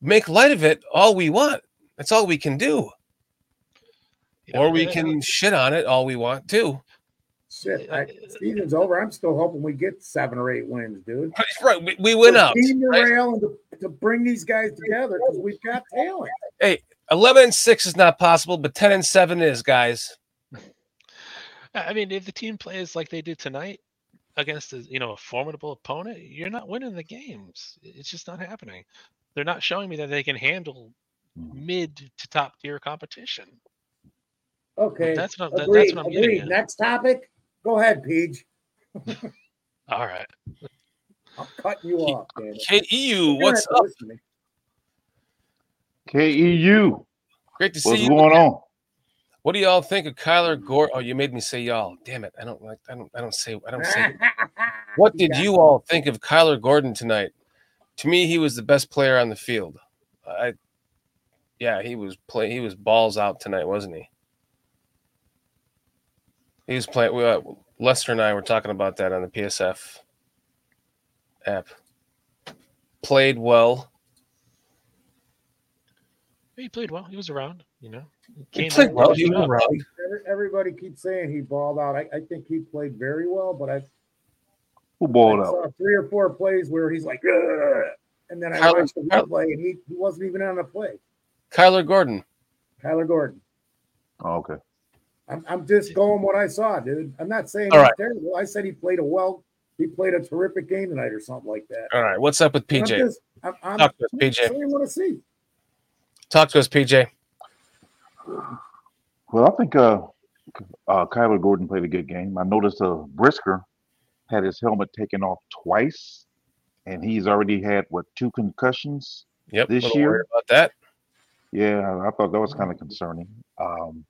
make light of it all we want. That's all we can do, or we can shit on it all we want too. shit. I, season's over. I'm still hoping we get seven or eight wins, dude. Right, we, we win For out. Team morale and to, to bring these guys together because we've got talent. Hey, 11 and 6 is not possible, but 10 and 7 is, guys. I I mean, if the team plays like they did tonight against a you know a formidable opponent, you're not winning the games. It's just not happening. They're not showing me that they can handle Mm. mid to top tier competition. Okay. That's what I'm- that- that's what I'm getting at. Next topic. Go ahead, Peach. All right. I'm cutting you off, man. KEU, what's up? KEU. Great to see What's you. going on? What do y'all think of Kyler Gordon? Oh, you made me say y'all. Damn it. I don't like I don't I don't say I don't say What did you all think of Kyler Gordon tonight? To me, he was the best player on the field. I yeah, he was play he was balls out tonight, wasn't he? He was playing we, uh, Lester and I were talking about that on the PSF app. Played well. He played well. He was around. You know. He Came played well. He was around. Everybody keeps saying he balled out. I, I think he played very well, but I, Who balled I out? saw three or four plays where he's like, "Ugh," and then I Kyler- watched the replay and he, he wasn't even on the play. Kyler Gordon. Kyler Gordon. Oh, okay. I'm, I'm just going what I saw, dude. I'm not saying All he's right. terrible. I said he played a well, he played a terrific game tonight or something like that. All right, what's up with I'm PJ? just- I'm, I'm, Talk to us, I'm PJ. saying what I see. Talk to us, PJ. Well, I think uh, uh, Kyler Gordon played a good game. I noticed uh, Brisker had his helmet taken off twice, and he's already had what two concussions Yep. this little year. about that. Yeah, I thought that was kind of concerning. Um,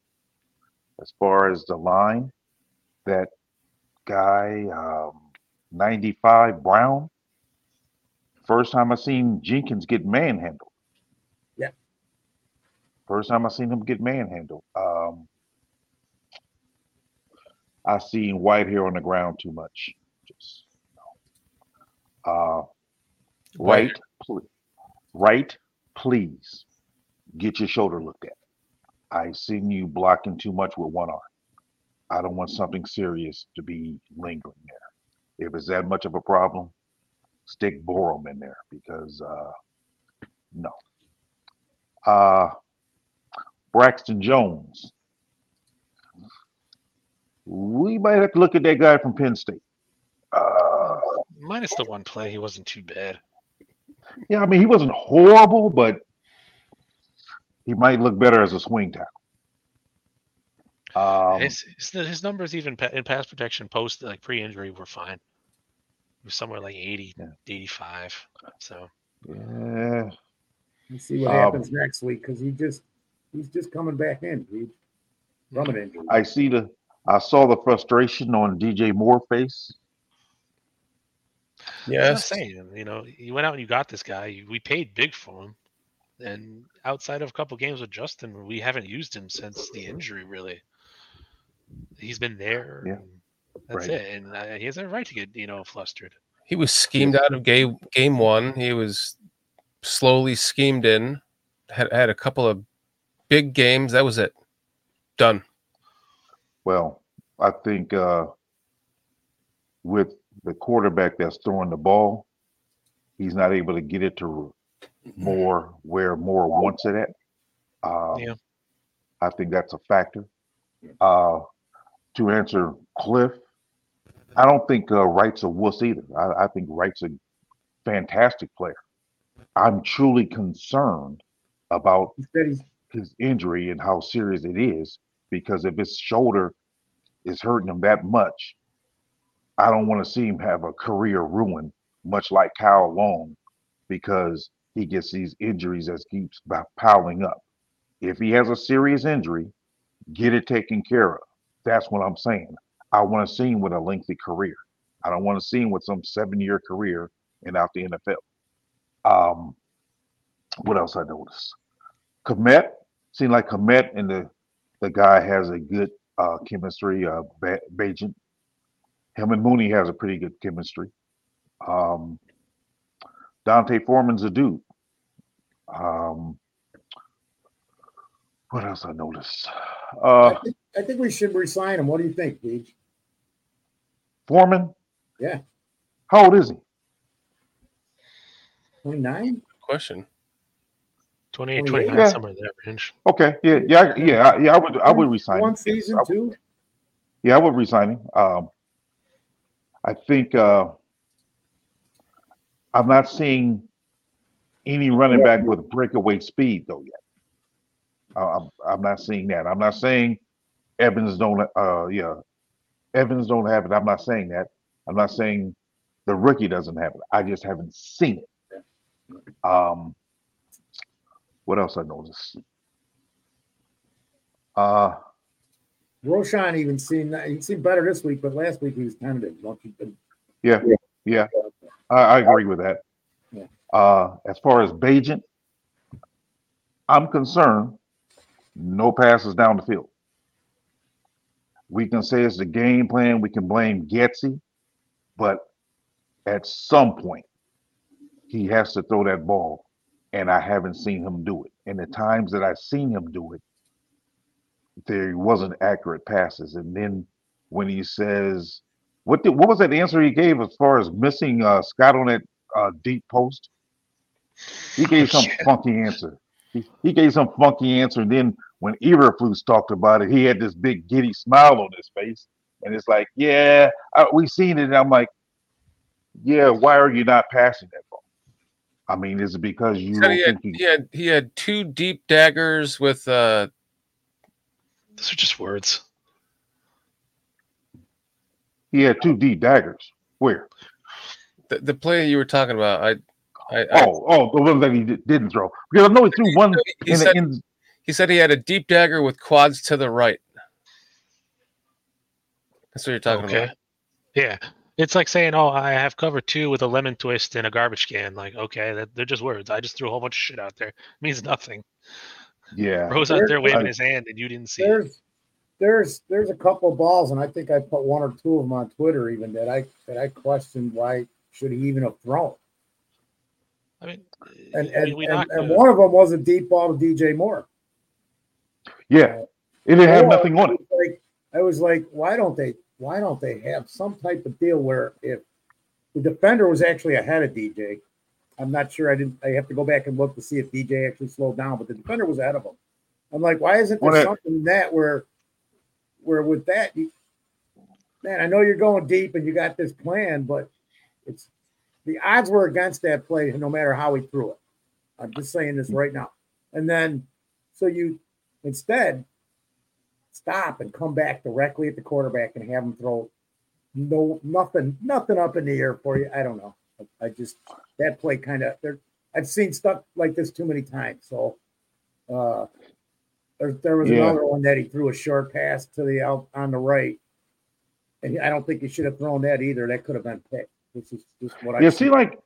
as far as the line, that guy, um, 95 Brown, first time I seen Jenkins get manhandled. Yeah. First time I seen him get manhandled. Um, I seen white hair on the ground too much. Just, uh, White right, right, please get your shoulder looked at. I seen you blocking too much with one arm. I don't want something serious to be lingering there. If it's that much of a problem, stick Borom in there because uh, no. Uh, Braxton Jones. We might have to look at that guy from Penn State. Uh, Minus the one play, he wasn't too bad. yeah, I mean he wasn't horrible, but he might look better as a swing tackle. Um, his, his his numbers even pa- in pass protection post like pre-injury were fine. He was somewhere like 80, 85. So yeah, Let's see what Um, happens next week because he just he's just coming back in, dude. From an injury. I see the I saw the frustration on DJ Moore face. That's what I'm saying. You know, you went out and you got this guy. You, we paid big for him, and outside of a couple games with Justin, we haven't used him since the injury. Really, he's been there. Yeah. That's Right. it, and uh, he has a right to get you know flustered. He was schemed out of game game one. He was slowly schemed in. Had had a couple of big games. That was it. Done. Well, I think uh, with the quarterback that's throwing the ball, he's not able to get it to more where more wants it at. Um, Yeah. I think that's a factor. Uh, to answer Cliff, I don't think uh, Wright's a wuss either. I, I think Wright's a fantastic player. I'm truly concerned about his injury and how serious it is because if his shoulder is hurting him that much, I don't want to see him have a career ruined, much like Kyle Long, because he gets these injuries that keeps p- piling up. If he has a serious injury, get it taken care of. That's what I'm saying. I want to see him with a lengthy career. I don't want to see him with some seven-year career and out the NFL. Um, what else I noticed? Kmet seemed like Kmet and the the guy has a good uh, chemistry. Uh, Ba- Bagent, him and Mooney has a pretty good chemistry. Um, D'Onta Foreman's a dude. Um, what else I noticed? Uh, I, think, I think we should resign him. What do you think, Peach? Foreman, Yeah, how old is he? 29? Question. 28, 28. 29, Yeah. somewhere in that range. Okay, yeah, yeah, yeah, I- yeah. I would, I would resign. One him. Yes, season, I would- too. Yeah, I would resign him. Um, I think uh, I'm not seeing any running back with breakaway speed though yet. I'm, I'm not seeing that. I'm not saying Evans don't. Uh, yeah, Evans don't have it. I'm not saying that. I'm not saying the rookie doesn't have it. I just haven't seen it. Um, what else I noticed? Uh, Roschon even seen that he seemed better this week, but last week he was tentative. Lucky. Yeah, yeah, I, I agree with that. Yeah. Uh, as far as Bagent, I'm concerned. No passes down the field. We can say it's the game plan. We can blame Getsy, but at some point, he has to throw that ball, and I haven't seen him do it. And the times that I've seen him do it, there wasn't accurate passes. And then when he says, "What did, what was that answer he gave as far as missing uh, Scott on that uh, deep post?" He gave some funky answer. He, he gave some funky answer. And then when Eberflus talked about it, he had this big giddy smile on his face, and it's like, "Yeah, I, we seen it." And I'm like, "Yeah, why are you not passing that ball?" I mean, is it because you Said don't he had, think he had he had two deep daggers with uh Those are just words. He had two deep daggers? Where? the, the play you were talking about. I, I, I Oh, oh, the one that he di- didn't throw. Because I know he threw one he in the said, in, he said he had a deep dagger with quads to the right. That's what you're talking Okay. about. Yeah. It's like saying, "Oh, I have cover two with a lemon twist and a garbage can." Like, okay, that, they're just words. I just threw a whole bunch of shit out there. It means nothing. Yeah. Rose out There- there waving I- his hand, and you didn't see it. There's there's there's a couple of balls, and I think I put one or two of them on Twitter even that I that I questioned why should he even have thrown. I mean, and we- and, we and, and one of them was a deep ball to DJ Moore. yeah, uh, it didn't have nothing on it. Like I was like, why don't they? Why don't they have some type of deal where if the defender was actually ahead of DJ, I'm not sure. I didn't. I have to go back and look to see if DJ actually slowed down, but the defender was ahead of him. I'm like, why isn't there Well, that- something in that where, where with that, you, man, I know you're going deep and you got this plan, but it's the odds were against that play no matter how he threw it. I'm just saying this right now. And then, so you instead stop and come back directly at the quarterback and have him throw no nothing, nothing up in the air for you. I don't know. I, I just that play kind of. I've seen stuff like this too many times. So uh there, there was Yeah. another one that he threw a short pass to the out on the right. And I don't think he should have thrown that either. That could have been picked. This is just what I Yeah, see, like,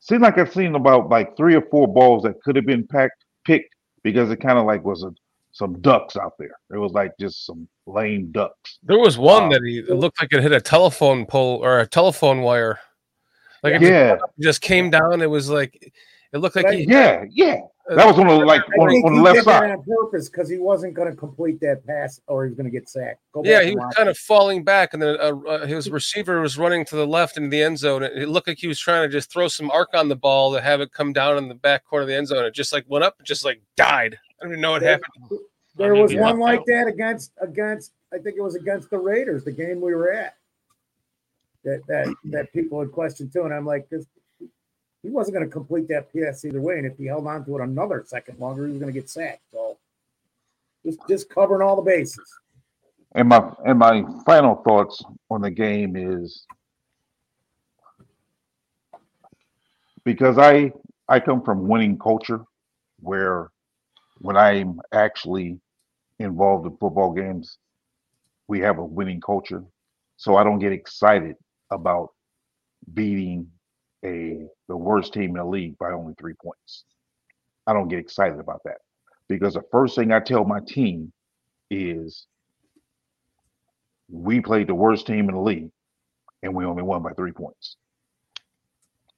seemed like I've seen about like three or four balls that could have been packed, picked because it kind of like was a, some ducks out there. It was like just some lame ducks. There was one Um, that he it looked like it hit a telephone pole or a telephone wire. Like it Yeah. just, just came down. It was like it looked like he Yeah, yeah. That was on the like I on, think on the he left did that side. on purpose because he wasn't going to complete that pass or he was going to get sacked. Go Yeah, he was watch kind it. of falling back, and then uh, uh, his receiver was running to the left into the end zone. It, it looked like he was trying to just throw some arc on the ball to have it come down in the back corner of the end zone. It just like went up, and just like died. I don't even know what There- happened. There was yeah. one like that against against I think it was against the Raiders, the game we were at. That that that people had questioned too, and I'm like, this he wasn't going to complete that pass either way, and if he held on to it another second longer, he was going to get sacked. So just just covering all the bases. And my and my final thoughts on the game is because I I come from winning culture where when I'm actually involved in football games, we have a winning culture. So I don't get excited about beating a the worst team in the league by only three points. I don't get excited about that because the first thing I tell my team is we played the worst team in the league and we only won by three points.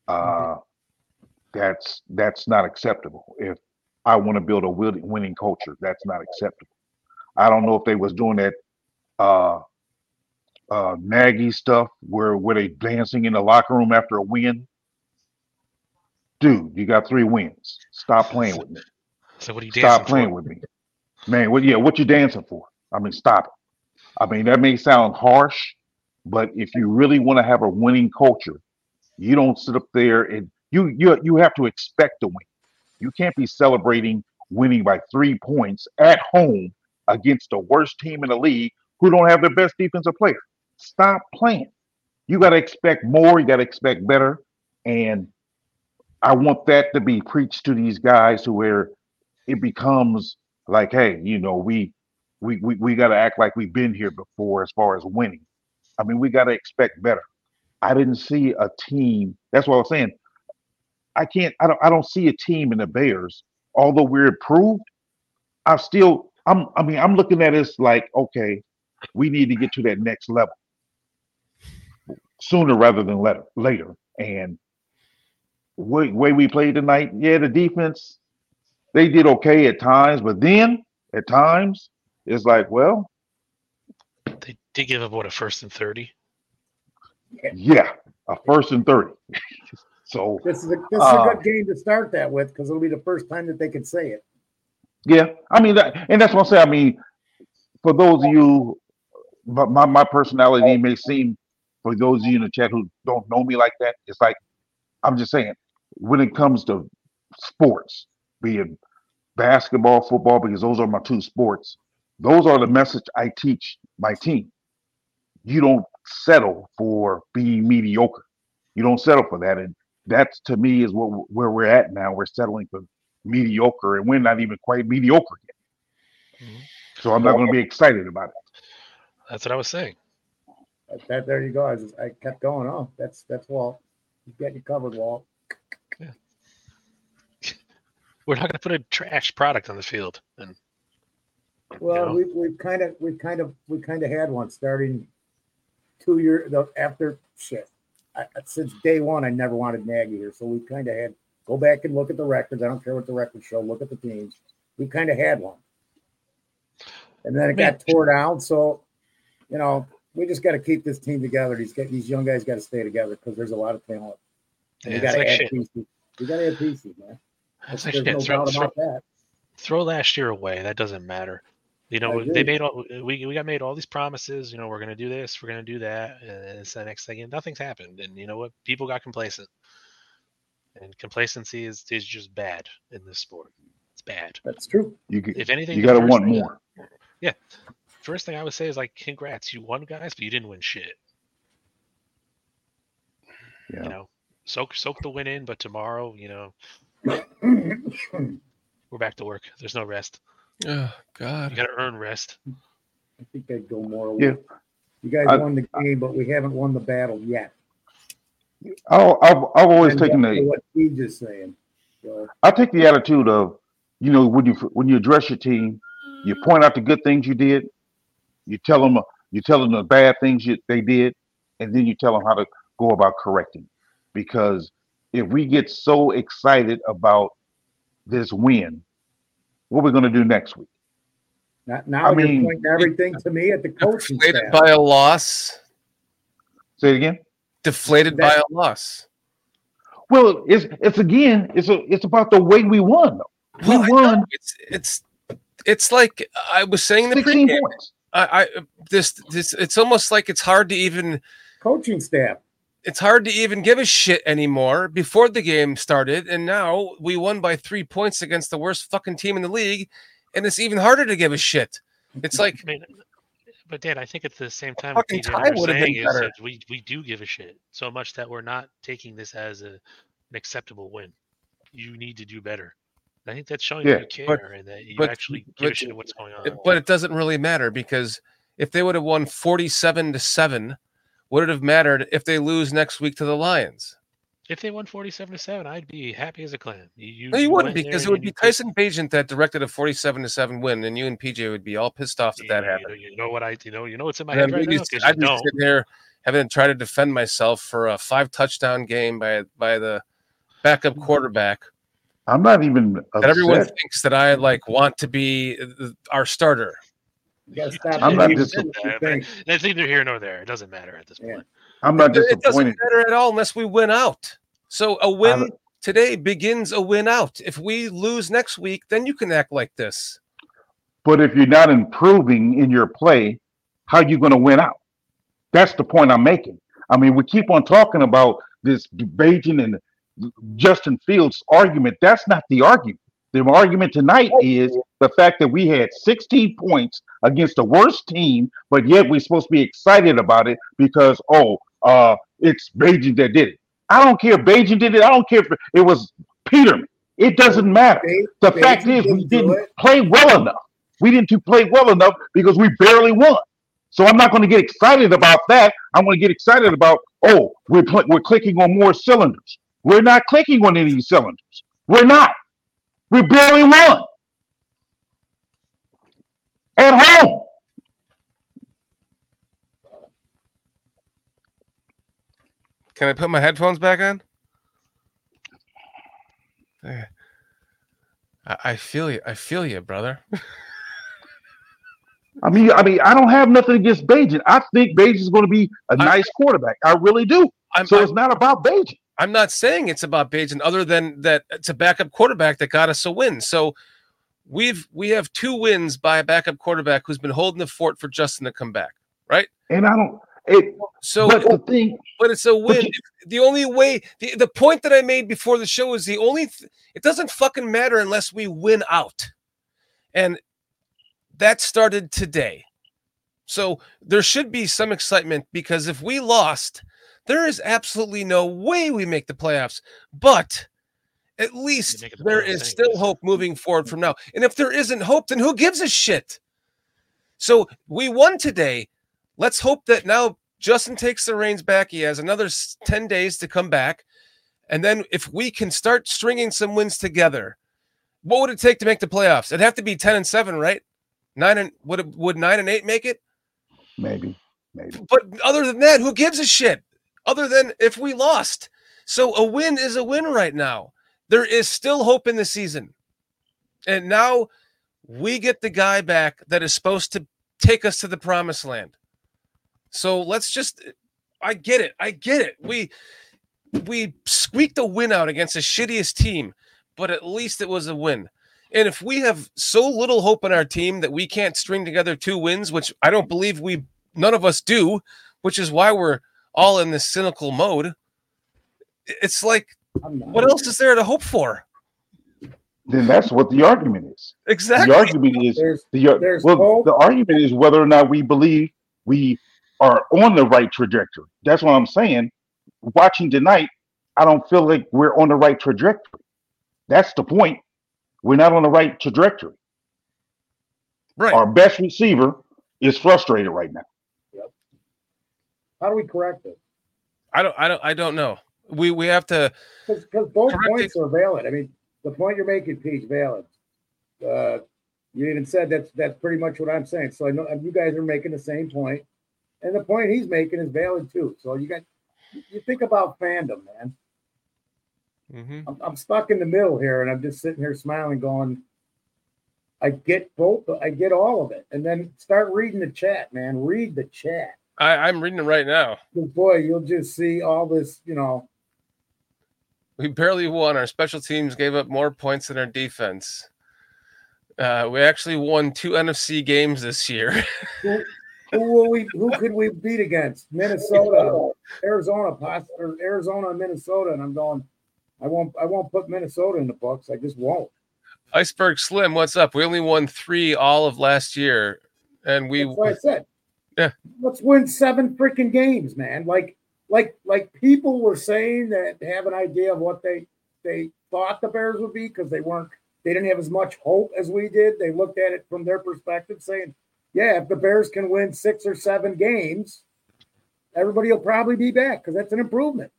Uh, that's that's not acceptable. If I want to build a winning culture, that's not acceptable. I don't know if they was doing that uh, uh, Nagy stuff where were they dancing in the locker room after a win. Dude, you got three wins. Stop playing with me. So what are you Stop playing for? with me, man. What? Yeah, what you dancing for? I mean, stop it. I mean, that may sound harsh, but if you really want to have a winning culture, you don't sit up there and you you you have to expect to win. You can't be celebrating winning by three points at home against the worst team in the league who don't have their best defensive player. Stop playing. You got to expect more. You got to expect better. And I want that to be preached to these guys where it becomes like, hey, you know, we we we, we got to act like we've been here before as far as winning. I mean, we got to expect better. I didn't see a team. That's what I was saying. I can't. I don't. I don't see a team in the Bears. Although we're improved, I'm still. I'm. I mean, I'm looking at this like, okay, we need to get to that next level sooner rather than later. Later, and way way we played tonight. Yeah, the defense they did okay at times, but then at times it's like, well, They did give up what a first and thirty. yeah, a first and thirty. so This is a this is Uh, a good game to start that with because it'll be the first time that they can say it. Yeah, I mean that, and that's what I'm saying. I mean, for those of you, my my personality may seem for those of you in the chat who don't know me like that. It's like I'm just saying when it comes to sports, be it basketball, football, because those are my two sports. Those are the message I teach my team. You don't settle for being mediocre. You don't settle for that, and that's to me is what where we're at now. We're settling for mediocre, and we're not even quite mediocre yet. Mm-hmm. So I'm not going to be excited about it. That's what I was saying. That, there you go. I, was, I kept going. Oh, that's that's Walt. You got you covered, Walt. We're not going to put a trash product on the field. And Well, know? we we've kind of we kind of we kind of had one starting two years after shit. I, since day one, I never wanted Nagy here, so we kind of had go back and look at the records. I don't care what the records show. Look at the teams. We kind of had one, and then it got tore down. So, you know, we just got to keep this team together. These guys, these young guys got to stay together because there's a lot of talent. And Yeah, we got to like add shit. pieces. We got to add pieces, man. It's There's like no. Throw, doubt throw, that. throw last year away. That doesn't matter. You know, they made all we, we got made all these promises. You know, we're going to do this, we're going to do that, and it's the next thing, and nothing's happened. And you know what? People got complacent, and complacency is is just bad in this sport. It's bad. That's true. You If anything, you got to want more. Yeah. First thing I would say is like, congrats, you won, guys, but you didn't win shit. Yeah. You know, soak soak the win in, but tomorrow, you know, we're back to work. There's no rest. Oh God. You got to earn rest. I think I'd go more. Yeah. You guys I- won the game, but we haven't won the battle yet. I've, I've, I've always And taken that's the what he just saying. So, I take the attitude of, you know, when you when you address your team, you point out the good things you did, you tell them uh, you tell them the bad things you, they did, and then you tell them how to go about correcting. Because if we get so excited about this win, what are we're going to do next week? now, now I mean, you're pointing everything to me at the coaching Deflated staff. by a loss. Say it again. Deflated by a loss. Well, it's it's again, it's a, it's about the way we won. Though. We Well, won. It's it's it's like I was saying the 16 pregame. points. I, I this this it's almost like it's hard to even coaching staff. it's hard to even give a shit anymore before the game started and now we won by three points against the worst fucking team in the league and it's even harder to give a shit it's like I mean, but Dan, I think at the same time, Fucking TJ, what tie we're would've been saying is better. we we do give a shit so much that we're not taking this as a, an acceptable win. You need to do better. I think that's showing Yeah, that you but- care and that you but- actually give a but- shit what's going on. but it doesn't really matter because if they would have won 47 to 7 would it have mattered if they lose next week to the lions? If they won forty-seven to seven, I'd be happy as a clam. You, you, no you wouldn't there because it would be you tyson Bagent that directed a 47 to 7 win and you and pj would be all pissed off that that you, happened. know, you know what I you know you know what's in my And head right now? I'd be sitting here having to try to defend myself for a five touchdown game by by the backup mm-hmm. quarterback I'm not even that everyone thinks that I like want to be uh, our starter. You I'm not believing dis- what you That, think. but That's neither here nor there. It doesn't matter at this point. I'm not It doesn't matter at all unless we win out. So a win today begins a win out. If we lose next week, then you can act like this. But if you're not improving in your play, how you going to win out? That's the point I'm making. I mean, we keep on talking about this Bagent and Justin Fields argument. That's not the argument. The argument tonight is the fact that we had 16 points against the worst team, but yet we're supposed to be excited about it because oh, uh, it's Bagent that did it. I don't care if Bagent did it. I don't care if it was Peterman. It doesn't matter. The fact is, we didn't play well enough. We didn't play well enough because we barely won. So I'm not going to get excited about that. I'm going to get excited about oh, we're pl- we're clicking on more cylinders. We're not clicking on any of these cylinders. We're not. We barely won at home. Can I put my headphones back on? I, I feel you. I feel you, brother. I mean, I mean, I don't have nothing against Bagent. I think Bagent is going to be a nice quarterback. I really do. so it's not about Bagent. I'm not saying it's about Bagent, other than that it's a backup quarterback that got us a win. So we've we have two wins by a backup quarterback who's been holding the fort for Justin to come back, right? And I don't. It, so, but the thing, but it's a win. the only way, the, the point that I made before the show is the only. Th- it doesn't fucking matter unless we win out, and that started today. So there should be some excitement because if we lost, there is absolutely no way we make the playoffs. But at least there is still hope moving forward from now. And if there isn't hope, then who gives a shit? So we won today. Let's hope that now Justin takes the reins back. He has another 10 days to come back. And then if we can start stringing some wins together, what would it take to make the playoffs? It'd have to be 10 and 7, right? Nine and would it, would 9 and 8 make it? maybe, maybe. But other than that, who gives a shit? Other than if we lost. So a win is a win right now. There is still hope in the season. And now we get the guy back that is supposed to take us to the promised land. So let's just I get it. I get it. We we squeaked a win out against the shittiest team, but at least it was a win. And if we have so little hope in our team that we can't string together two wins, which I don't believe we none of us do, which is why we're all in this cynical mode. It's like, what else is there to hope for? Then that's what the argument is. Exactly. The argument is There's- the there's well, hope. the argument is whether or not we believe we are on the right trajectory. That's what I'm saying. Watching tonight, I don't feel like we're on the right trajectory. That's the point. We're not on the right trajectory. Right. Our best receiver is frustrated right now. How do we correct it? I don't I don't I don't know. We we have to Because both points are valid. I mean, the point you're making, Pete's valid. Uh, you even said that's that's pretty much what I'm saying. So I know you guys are making the same point, and the point he's making is valid too. So you got you think about fandom, man. Mm-hmm. I'm, I'm stuck in the middle here, and I'm just sitting here smiling, going, I get both, I get all of it, and then start reading the chat, man. Read the chat. I, I'm reading it right now. boy, you'll just see all this, you know. We barely won. Our special teams gave up more points than our defense. Uh, we actually won two NFC games this year. Who, who will we? Who could we beat against? Minnesota, Arizona, or Arizona, Minnesota, and I'm going. I won't. I won't put Minnesota in the books. I just won't. Iceberg Slim, what's up? We only won three all of last year, and we That's what I said. Yeah. Let's win seven freaking games, man. Like, like, like people were saying that have an idea of what they they thought the Bears would be because they weren't. They didn't have as much hope as we did. They looked at it from their perspective, saying, "Yeah, if the Bears can win six or seven games, everybody will probably be back because that's an improvement."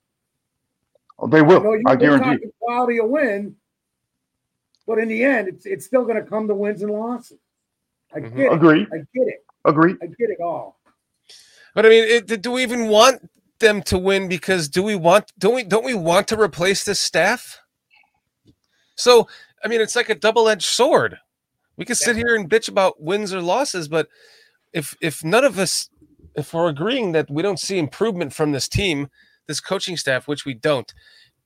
Oh, they will. know you I we're guarantee. talking quality of win, but in the end, it's it's still going to come to wins and losses. I Mhm. get it. Agreed. I get it. Agreed. I get it all. But I mean, it, do we even want them to win? Because do we want? Don't we? Don't we want to replace this staff? So I mean, it's like a double-edged sword. We can sit here and bitch about wins or losses, but if if none of us, if we're agreeing that we don't see improvement from this team, this coaching staff, which we don't,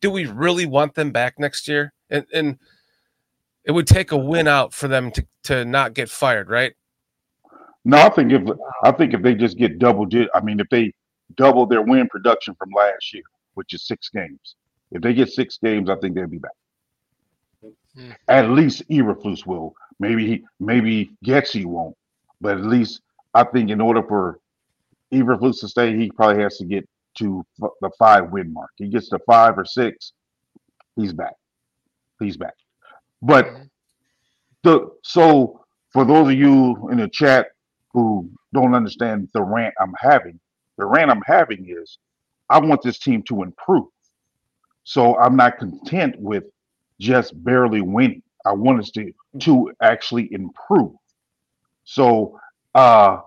do we really want them back next year? And and it would take a win out for them to to not get fired, right? No, I think if I think if they just get double I mean, if they double their win production from last year, which is six games, if they get six games, I think they'll be back. Hmm. At least Eberflus will. Maybe he, maybe Getsy won't, but at least I think in order for Eberflus to stay, he probably has to get to f- the five win mark. He gets to five or six, he's back. He's back. But hmm. the so for those of you in the chat who don't understand the rant I'm having, the rant I'm having is I want this team to improve. So I'm not content with just barely winning. I want us to to actually improve. So uh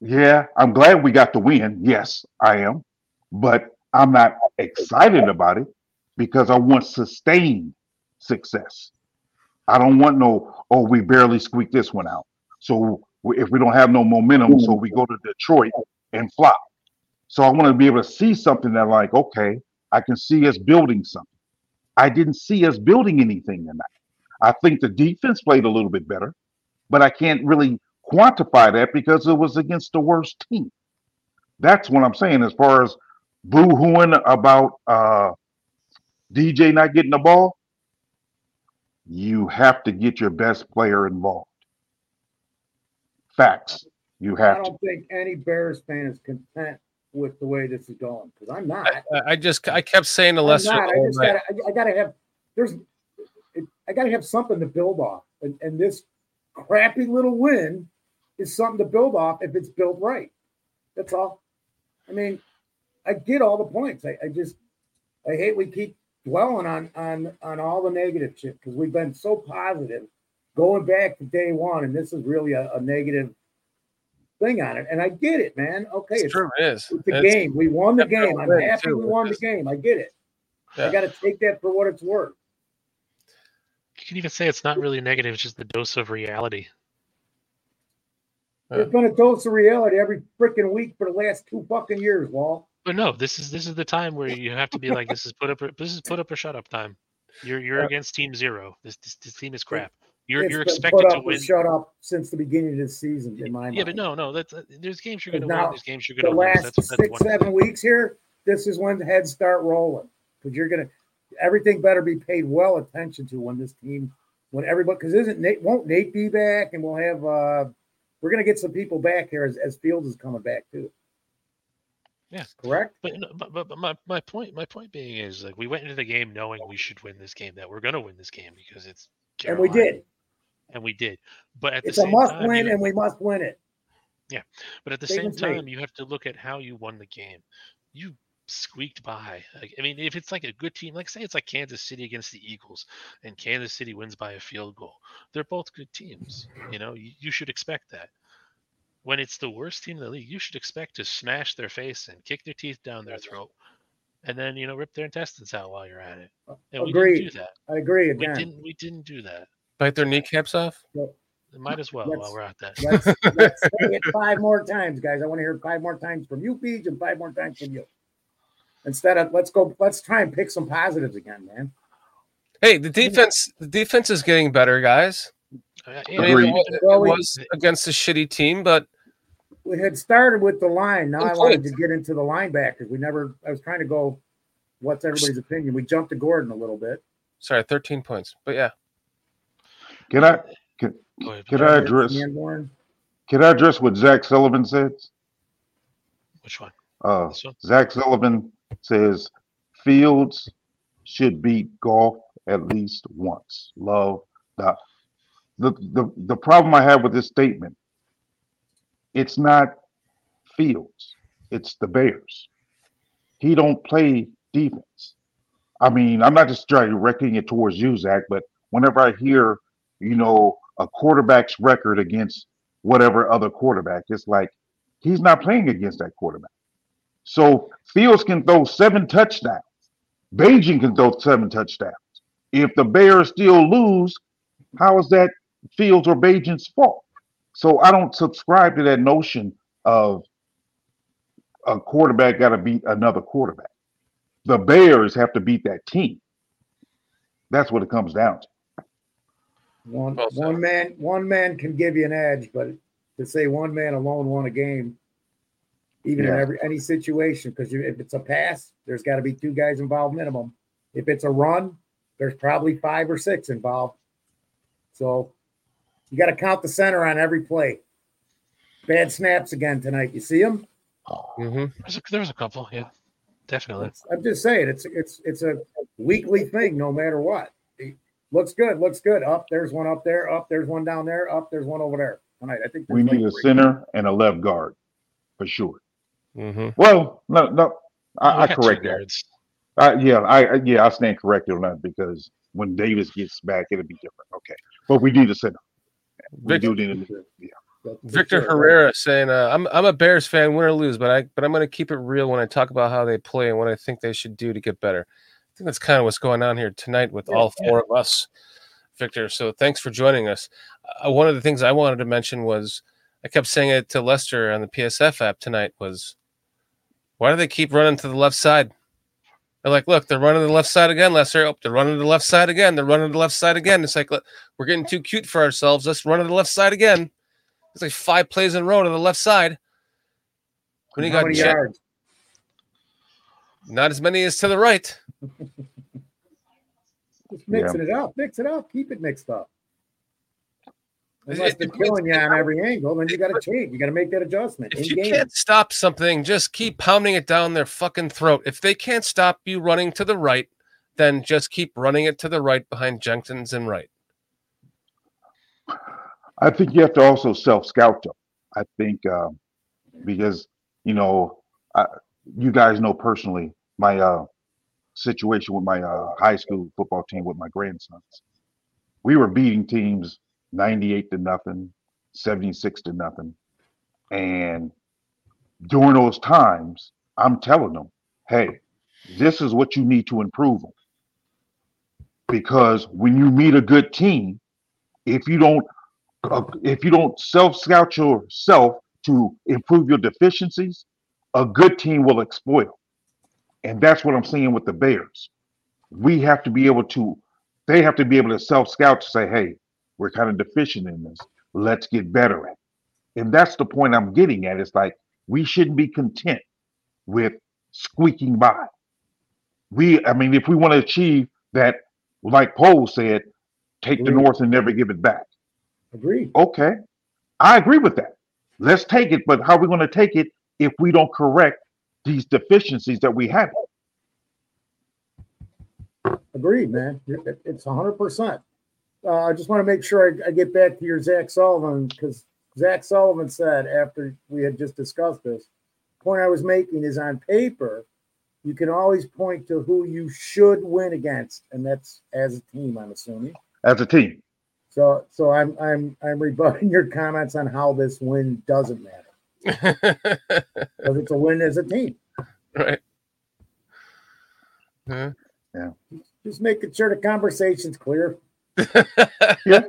yeah, I'm glad we got the win. Yes, I am. But I'm not excited about it because I want sustained success. I don't want no, oh, we barely squeaked this one out. So if we don't have no momentum, so we go to Detroit and flop. So I want to be able to see something that, like, okay, I can see us building something. I didn't see us building anything tonight. I think the defense played a little bit better, but I can't really quantify that because it was against the worst team. That's what I'm saying as far as boo-hooing about uh, DJ not getting the ball. You have to get your best player involved. Facts. You have I don't think any Bears fan is content with the way this is going because I'm not. I, I just I kept saying to I'm Lester, not. I just gotta. I, I gotta have. There's. I gotta have something to build off, and, and this crappy little win is something to build off if it's built right. That's all. I mean, I get all the points. I, I just I hate we keep dwelling on on on all the negative shit because we've been so positive going back to day one, and this is really a, a negative thing on it. And I get it, man. Okay, It's true, it is. It's a It's game. We won the game. I'm happy too. we won the game. I get it. I got to take that for what it's worth. You can even say it's not really negative; it's just the dose of reality. There's been a dose of reality every freaking week for the last two fucking years, Wall. But no, this is this is the time where you have to be like, this is put up, or- this is put up or shut up time. You're you're Yeah. against Team Zero. This this, this team is crap. You're It's you're expected to win. Shut up since the beginning of the season, in my mind. Yeah, mind. but no, no. That's uh, there's games you're gonna win. There's games you're gonna lose. last That's, that's six, seven weeks here, this is when the heads start rolling because you're gonna everything better be paid well attention to when this team, when everybody, because isn't Nate won't Nate be back and we'll have uh we're gonna get some people back here as, as Fields is coming back too. Yeah, correct. But, but but my my point my point being is like we went into the game knowing we should win this game. That we're gonna win this game because it's And we did. And we did. But at It's the a must time, win, and we must win it. Yeah, but at the same time, you have to look at how you won the game. You squeaked by. Like, I mean, if it's like a good team, like say it's like Kansas City against the Eagles, and Kansas City wins by a field goal, they're both good teams. You know, you, you should expect that. When it's the worst team in the league, you should expect to smash their face and kick their teeth down their throat, and then you know rip their intestines out while you're at it. And we didn't do that. I agree We didn't. We didn't do that. Bite their kneecaps off. Might as well Let's- while we're at that. Let's, let's say it five more times, guys. I want to hear five more times from you, Peach, and five more times from you. Instead of let's go, let's try and pick some positives again, man. Hey, the defense the defense is getting better, guys. Uh, I mean, Agreed. it, it we- was against a shitty team, but We had started with the line. Now I wanted point. to get into the linebackers. We never. I was trying to go. What's everybody's opinion? We jumped to Gordon a little bit. sorry, 13 points. But yeah, Can I can, can I address Sanborn. can I address what Zach Sullivan said? Which one? Uh, one? Zach Sullivan says Fields should beat Goff at least once. Love the the the, the problem I have with this statement. It's not Fields. It's the Bears. He don't play defense. I mean, I'm not just directing it towards you, Zach, but whenever I hear, you know, a quarterback's record against whatever other quarterback, it's like he's not playing against that quarterback. So Fields can throw seven touchdowns. Bagent can throw seven touchdowns. If the Bears still lose, how is that Fields or Bagent's fault? So I don't subscribe to that notion of a quarterback got to beat another quarterback. The Bears have to beat that team. That's what it comes down to. One one man one man can give you an edge, but to say one man alone won a game, even in every any situation, because if it's a pass, there's got to be two guys involved minimum. If it's a run, there's probably five or six involved. So you got to count the center on every play. Bad snaps again tonight. You see them? Mm-hmm. There's a, there was a couple, yeah, definitely. I'm just saying it's it's it's a weekly thing, no matter what. It looks good, looks good. Up there's one up there, up there's one down there, up there's one over there tonight. I think We need a like three. center and a left guard for sure. Mm-hmm. Well, no, no, I, I correct that. guards. Uh, yeah, I I- yeah, I stand corrected on that because when Davis gets back, it'll be different. Okay, but we need a center. We Victor- do need a yeah. Victor Herrera saying, uh, "I'm I'm a Bears fan, win or lose, but I but I'm going to keep it real when I talk about how they play and what I think they should do to get better." I think that's kind of what's going on here tonight with all four of us, Victor. So thanks for joining us. Uh, one of the things I wanted to mention was I kept saying it to Lester on the PSF app tonight was, why do they keep running to the left side? They're like, look, they're running to the left side again, Lester. Oh, they're running to the left side again. They're running to the left side again. It's like look, we're getting too cute for ourselves. Let's run to the left side again. It's like five plays in a row to the left side. When you got Jet- yards? Not as many as to the right. Just mixing it up, mix it up, keep it mixed up. Unless It- they're it- killing you on every angle, then you got to change. You got to make that adjustment in If you game. can't stop something, just keep pounding it down their fucking throat. If they can't stop you running to the right, then just keep running it to the right behind Jenkins and right. I think you have to also self scout them. I think um, because you know, I, you guys know personally my uh, situation with my uh, high school football team with my grandsons. We were beating teams ninety-eight to nothing, seventy-six to nothing, and during those times, I'm telling them, "Hey, this is what you need to improve on." Because when you meet a good team, if you don't uh, if you don't self scout yourself to improve your deficiencies, a good team will exploit them. And that's what I'm seeing with the Bears. We have to be able to, they have to be able to self scout to say, hey, we're kind of deficient in this. Let's get better at it. And that's the point I'm getting at. It's like we shouldn't be content with squeaking by. We, I mean, if we want to achieve that, like Poe said, take the North and never give it back. Agree. Okay. I agree with that. Let's take it, but how are we going to take it if we don't correct these deficiencies that we have? Agreed, man. It's hundred percent. Uh, I just want to make sure I, I get back to your Zach Sullivan because Zach Sullivan said after we had just discussed this, point I was making is on paper, you can always point to who you should win against, and that's as a team, I'm assuming. As a team. So, so I'm I'm I'm rebutting your comments on how this win doesn't matter because it's a win as a team. Right. Huh? Yeah. Just making sure the conversation's clear. yeah.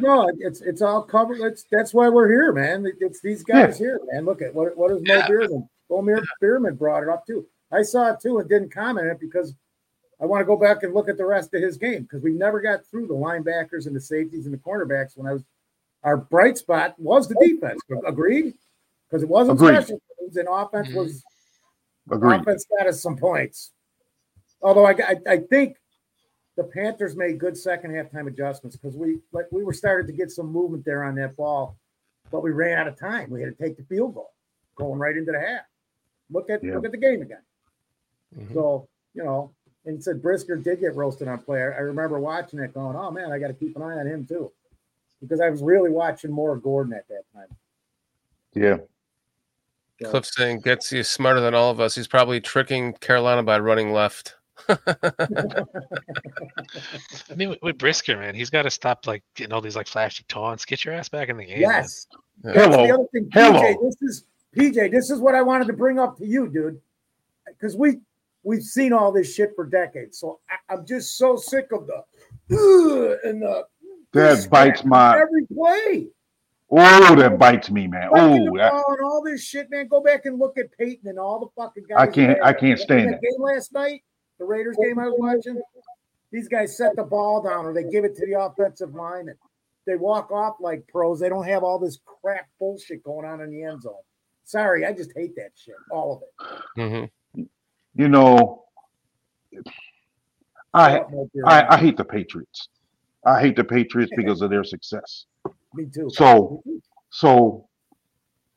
No, it's it's all covered. That's that's why we're here, man. It's these guys here, man. Look at what what is Mo Beerman? Mo Beerman brought it up too. I saw it too and didn't comment it because I want to go back and look at the rest of his game because we never got through the linebackers and the safeties and the cornerbacks when I was our bright spot was the defense. Agreed? Because it wasn't Agreed. special teams and offense was mm-hmm. Agreed. offense got us some points. Although I, I, I think the Panthers made good second half time adjustments because we like we were starting to get some movement there on that ball, but we ran out of time. We had to take the field goal going right into the half. Look at Yeah. look at the game again. Mm-hmm. So you know, and said Brisker did get roasted on play. I, I remember watching it, going, "Oh man, I got to keep an eye on him too," because I was really watching more of Gordon at that time. Yeah. Cliff saying Getsy smarter than all of us. He's probably tricking Carolina by running left. I mean, with, with Brisker, man, he's got to stop like getting all these like flashy taunts. Get your ass back in the game. man. Yes. That's the other thing, PJ. This is PJ. This is what I wanted to bring up to you, dude, because we we've seen all this shit for decades. So I, I'm just so sick of the and the That bites my every play. Oh, that bites me, man. Oh, that, and all this shit, man. Go back and look at Peyton and all the fucking guys. I can't- that- I can't stand that game last night. the Raiders game I was watching. These guys set the ball down or they give it to the offensive line and they walk off like pros. They don't have all this crap bullshit going on in the end zone. Sorry, I just hate that shit. All of it. Mm-hmm. You know, I, I I hate the Patriots. I hate the Patriots because of their success. Me too. So, so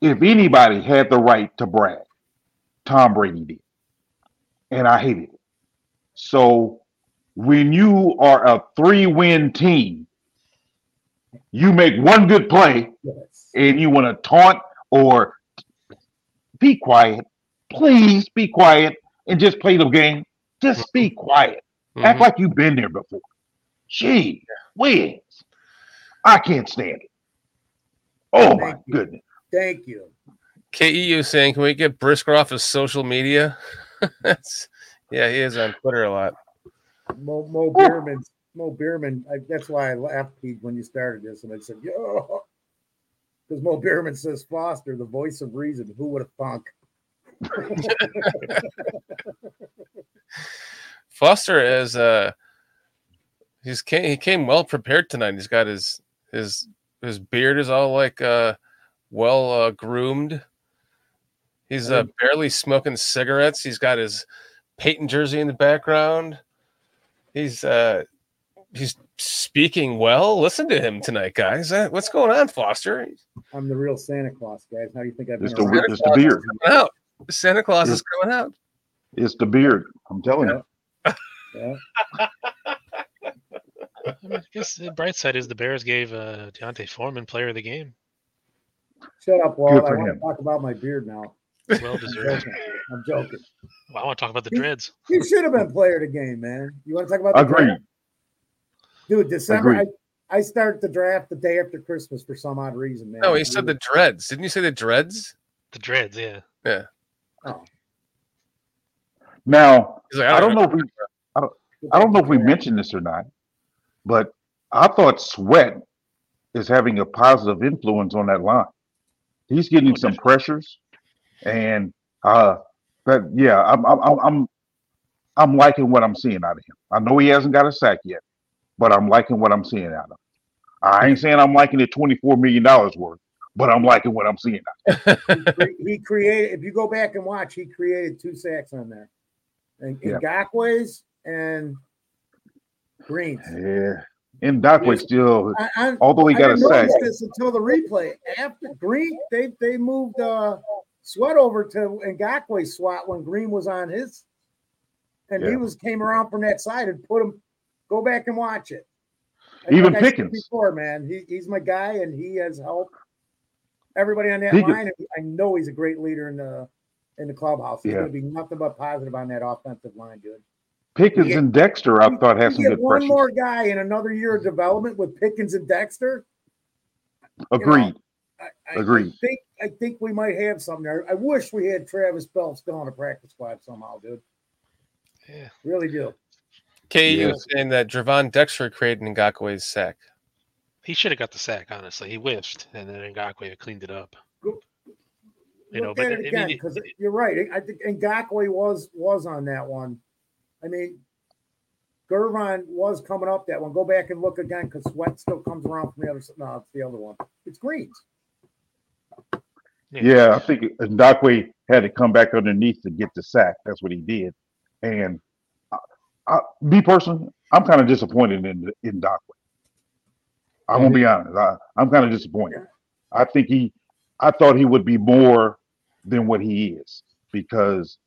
if anybody had the right to brag, Tom Brady did, and I hated it. So when you are a three-win team, you make one good play, and you want to taunt or be quiet. Please be quiet and just play the game. Just be quiet. Act Mhm. like you've been there before. Gee, whiz. I can't stand it. Oh my goodness. Thank you. KEU saying, can we get Brisker off his social media? That's, yeah, he is on Twitter a lot. Mo, Mo Bierman. Mo Bierman. I, that's why I laughed when you started this, and I said, "Yo," because Mo Bierman says Foster, the voice of reason. Who would have thunk? Foster is uh he's came he came well prepared tonight. He's got his his his beard is all like uh well uh, groomed. He's uh, barely smoking cigarettes. He's got his Peyton jersey in the background. He's uh he's speaking well. Listen to him tonight, guys. Uh, What's going on, Foster? I'm the real Santa Claus, guys. How do you think I've been? It's the, around? it's the beard. Coming out. Santa Claus is coming out. It's the beard. I'm telling you. Yeah. I, mean, I guess the bright side is the Bears gave uh, D'Onta Foreman player of the game. Shut up, Walt. I want him. to talk about my beard now. Well I'm deserved. joking. I'm joking. Well, I want to talk about the dreads. He should have been player of the game, man. You want to talk about the Agreed. draft? Dude, December. I, Agreed. I start the draft the day after Christmas for some odd reason, man. No, he said the dreads. Didn't you say the dreads? The dreads, yeah. Yeah. Oh. Now, like, I I don't don't know if we, I don't, I don't know if we mentioned this or not, but I thought Sweat is having a positive influence on that line. He's getting some pressures, and uh, but yeah, I'm I'm I'm I'm, I'm liking what I'm seeing out of him. I know he hasn't got a sack yet, but I'm liking what I'm seeing out of him. I ain't saying I'm liking it 24 million dollars worth, but I'm liking what I'm seeing. Out of him. he created. If you go back and watch, he created two sacks on there, and Yeah. Ngakoue's and Greens. Yeah, and Ngakoue still, I, I, although he got a sack, this until the replay. After Green, they they moved uh, Sweat over to Ngakoue swat when Green was on his, and he was came around from that side and put him. Go back and watch it. Even Like Pickens. before, man, he, he's my guy, and he has helped everybody on that line. And I know he's a great leader in the in the clubhouse. He's Yeah. going to be nothing but positive on that offensive line, dude. Pickens Yeah. and Dexter, I thought had some get good one pressure. more guy in another year of development with Pickens and Dexter. Agreed. I Agreed. think I think we might have something there. I wish we had Travis Bell still on the practice squad somehow, dude. Yeah, really do. KU Yeah. was saying that Gervon Dexter created Ngakoue's sack. He should have got the sack, honestly. He whiffed, and then Ngakoue cleaned it up. You know, Look but at I it mean, again it- because you're right. I think Ngakoue was was on that one. I mean, Gervon was coming up that one. Go back and look again because Sweat still comes around from the other. s- No, it's the other one. It's Greens. Yeah, I think Ngakoue had to come back underneath to get the sack. That's what he did. And I, I, me personally, I'm kind of disappointed in in Ngakoue. I'm gonna be honest. I, I'm kind of disappointed. I think he, I thought he would be more than what he is because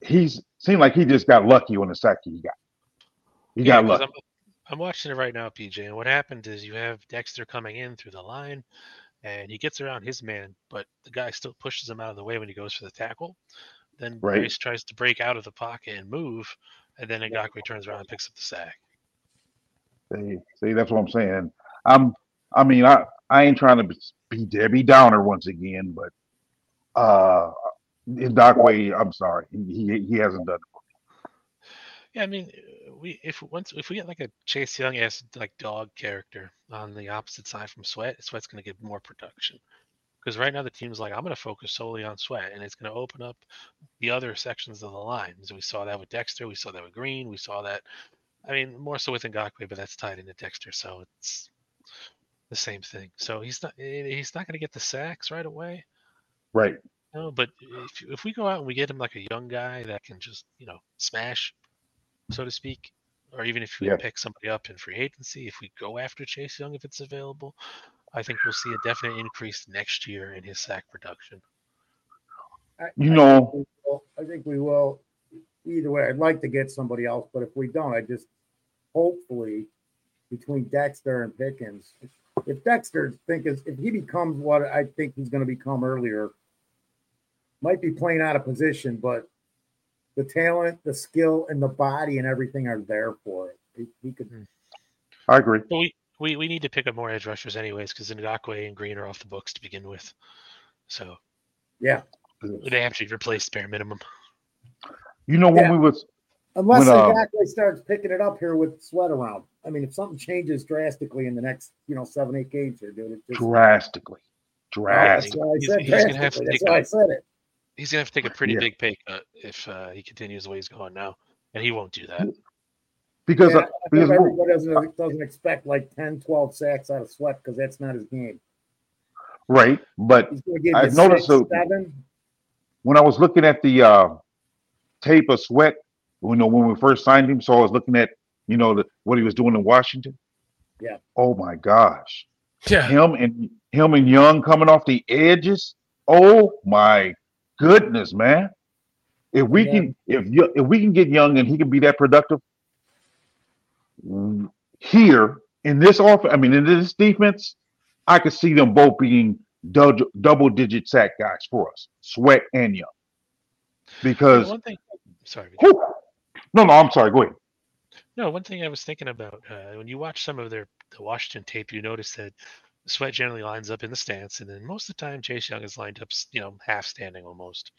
he's seemed like he just got lucky on the sack he got. He Yeah, got lucky. I'm, I'm watching it right now, PJ. And what happened is you have Dexter coming in through the line, and he gets around his man, but the guy still pushes him out of the way when he goes for the tackle. Then Right. Bryce tries to break out of the pocket and move, and then Ngakoue turns around and picks up the sack. See, see, that's what I'm saying. I'm, I mean, I, I ain't trying to be Debbie Downer once again, but uh, in Ngakoue, I'm sorry, he, he hasn't done it. Yeah, I mean, uh, we if once if we get like a Chase Young ass like dog character on the opposite side from Sweat, Sweat's going to get more production Because right now the team's like, I'm going to focus solely on Sweat, and it's going to open up the other sections of the line. So we saw that with Dexter, we saw that with Green, we saw that. I mean, more so with Ngakoue, but that's tied into Dexter, so it's the same thing. So he's not eh, he's not going to get the sacks right away. Right. No, but if if we go out and we get him like a young guy that can just you know smash, so to speak, or even if we Yeah. pick somebody up in free agency, if we go after Chase Young if it's available, I think we'll see a definite increase next year in his sack production. I- You I know- think we will- I think we will. Either way, I'd like to get somebody else, but if we don't, I just hopefully between Dexter and Pickens, if Dexter think is if he becomes what I think he's going to become earlier, might be playing out of position, but the talent, the skill, and the body and everything are there for it. He, he could. I agree. But we, we we need to pick up more edge rushers anyways, because Ngakoue and Green are off the books to begin with. So Yeah. they have to be replaced bare minimum. You know when Yeah. we was Unless when, uh, starts picking it up here with sweat around. I mean, if something changes drastically in the next, you know, seven, eight games here, dude, it just drastically, That's drastically. why I He's- said he's gonna have to drastically. That's why a- I said it. He's gonna have to take a pretty Yeah. big pay cut if uh, he continues the way he's going now, and he won't do that. Because Yeah, uh, because everybody doesn't doesn't expect like 10, 12 sacks out of sweat because that's not his game. right, but He's going to give I you noticed six, so- seven. when I was looking at the uh, tape of Sweat, you know, when we first signed him, so I was looking at, you know, the, what he was doing in Washington. Yeah. Oh my gosh, Yeah. him and him and Young coming off the edges. Oh my goodness, man! If we Yeah. can, if you, if we can get Young and he can be that productive here in this offense, I mean, in this defense, I could see them both being double, double digit sack guys for us, Sweat and Young. Because one thing, sorry, Whew. no, no, I'm sorry. Go ahead. no, one thing I was thinking about uh, when you watch some of their the Washington tape, you notice that Sweat generally lines up in the stance, and then most of the time Chase Young is lined up, you know, half standing almost.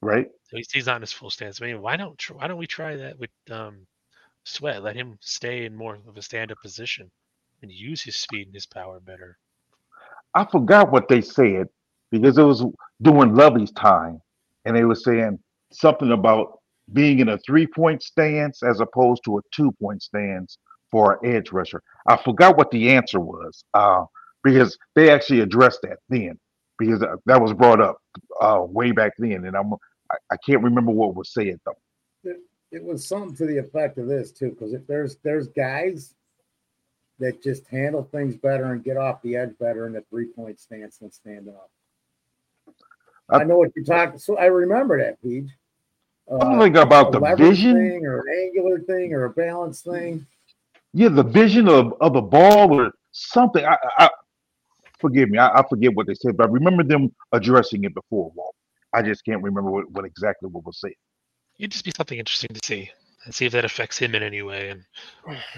Right. So he's, he's not in his full stance. I mean, why don't tr- why don't we try that with um, Sweat? Let him stay in more of a stand-up position and use his speed and his power better. I forgot what they said because it was during Lovie's time, and they were saying something about being in a three point stance as opposed to a two point stance for an edge rusher. I forgot what the answer was uh, because they actually addressed that then because that- that was brought up uh, way back then, and I'm I, I can't remember what was said though. It, it was something to the effect of this too, because if there's there's guys that just handle things better and get off the edge better in the three point stance than standing up. I, I- know what you're talking. So I remember that, Pete. I'm about a the vision. thing or an angular thing or a balance thing. Yeah, the vision of, of the ball or something. I, I forgive me, I, I forget what they said, but I remember them addressing it before. Walt. I just can't remember what, what exactly what was said. It'd just be something interesting to see and see if that affects him in any way. And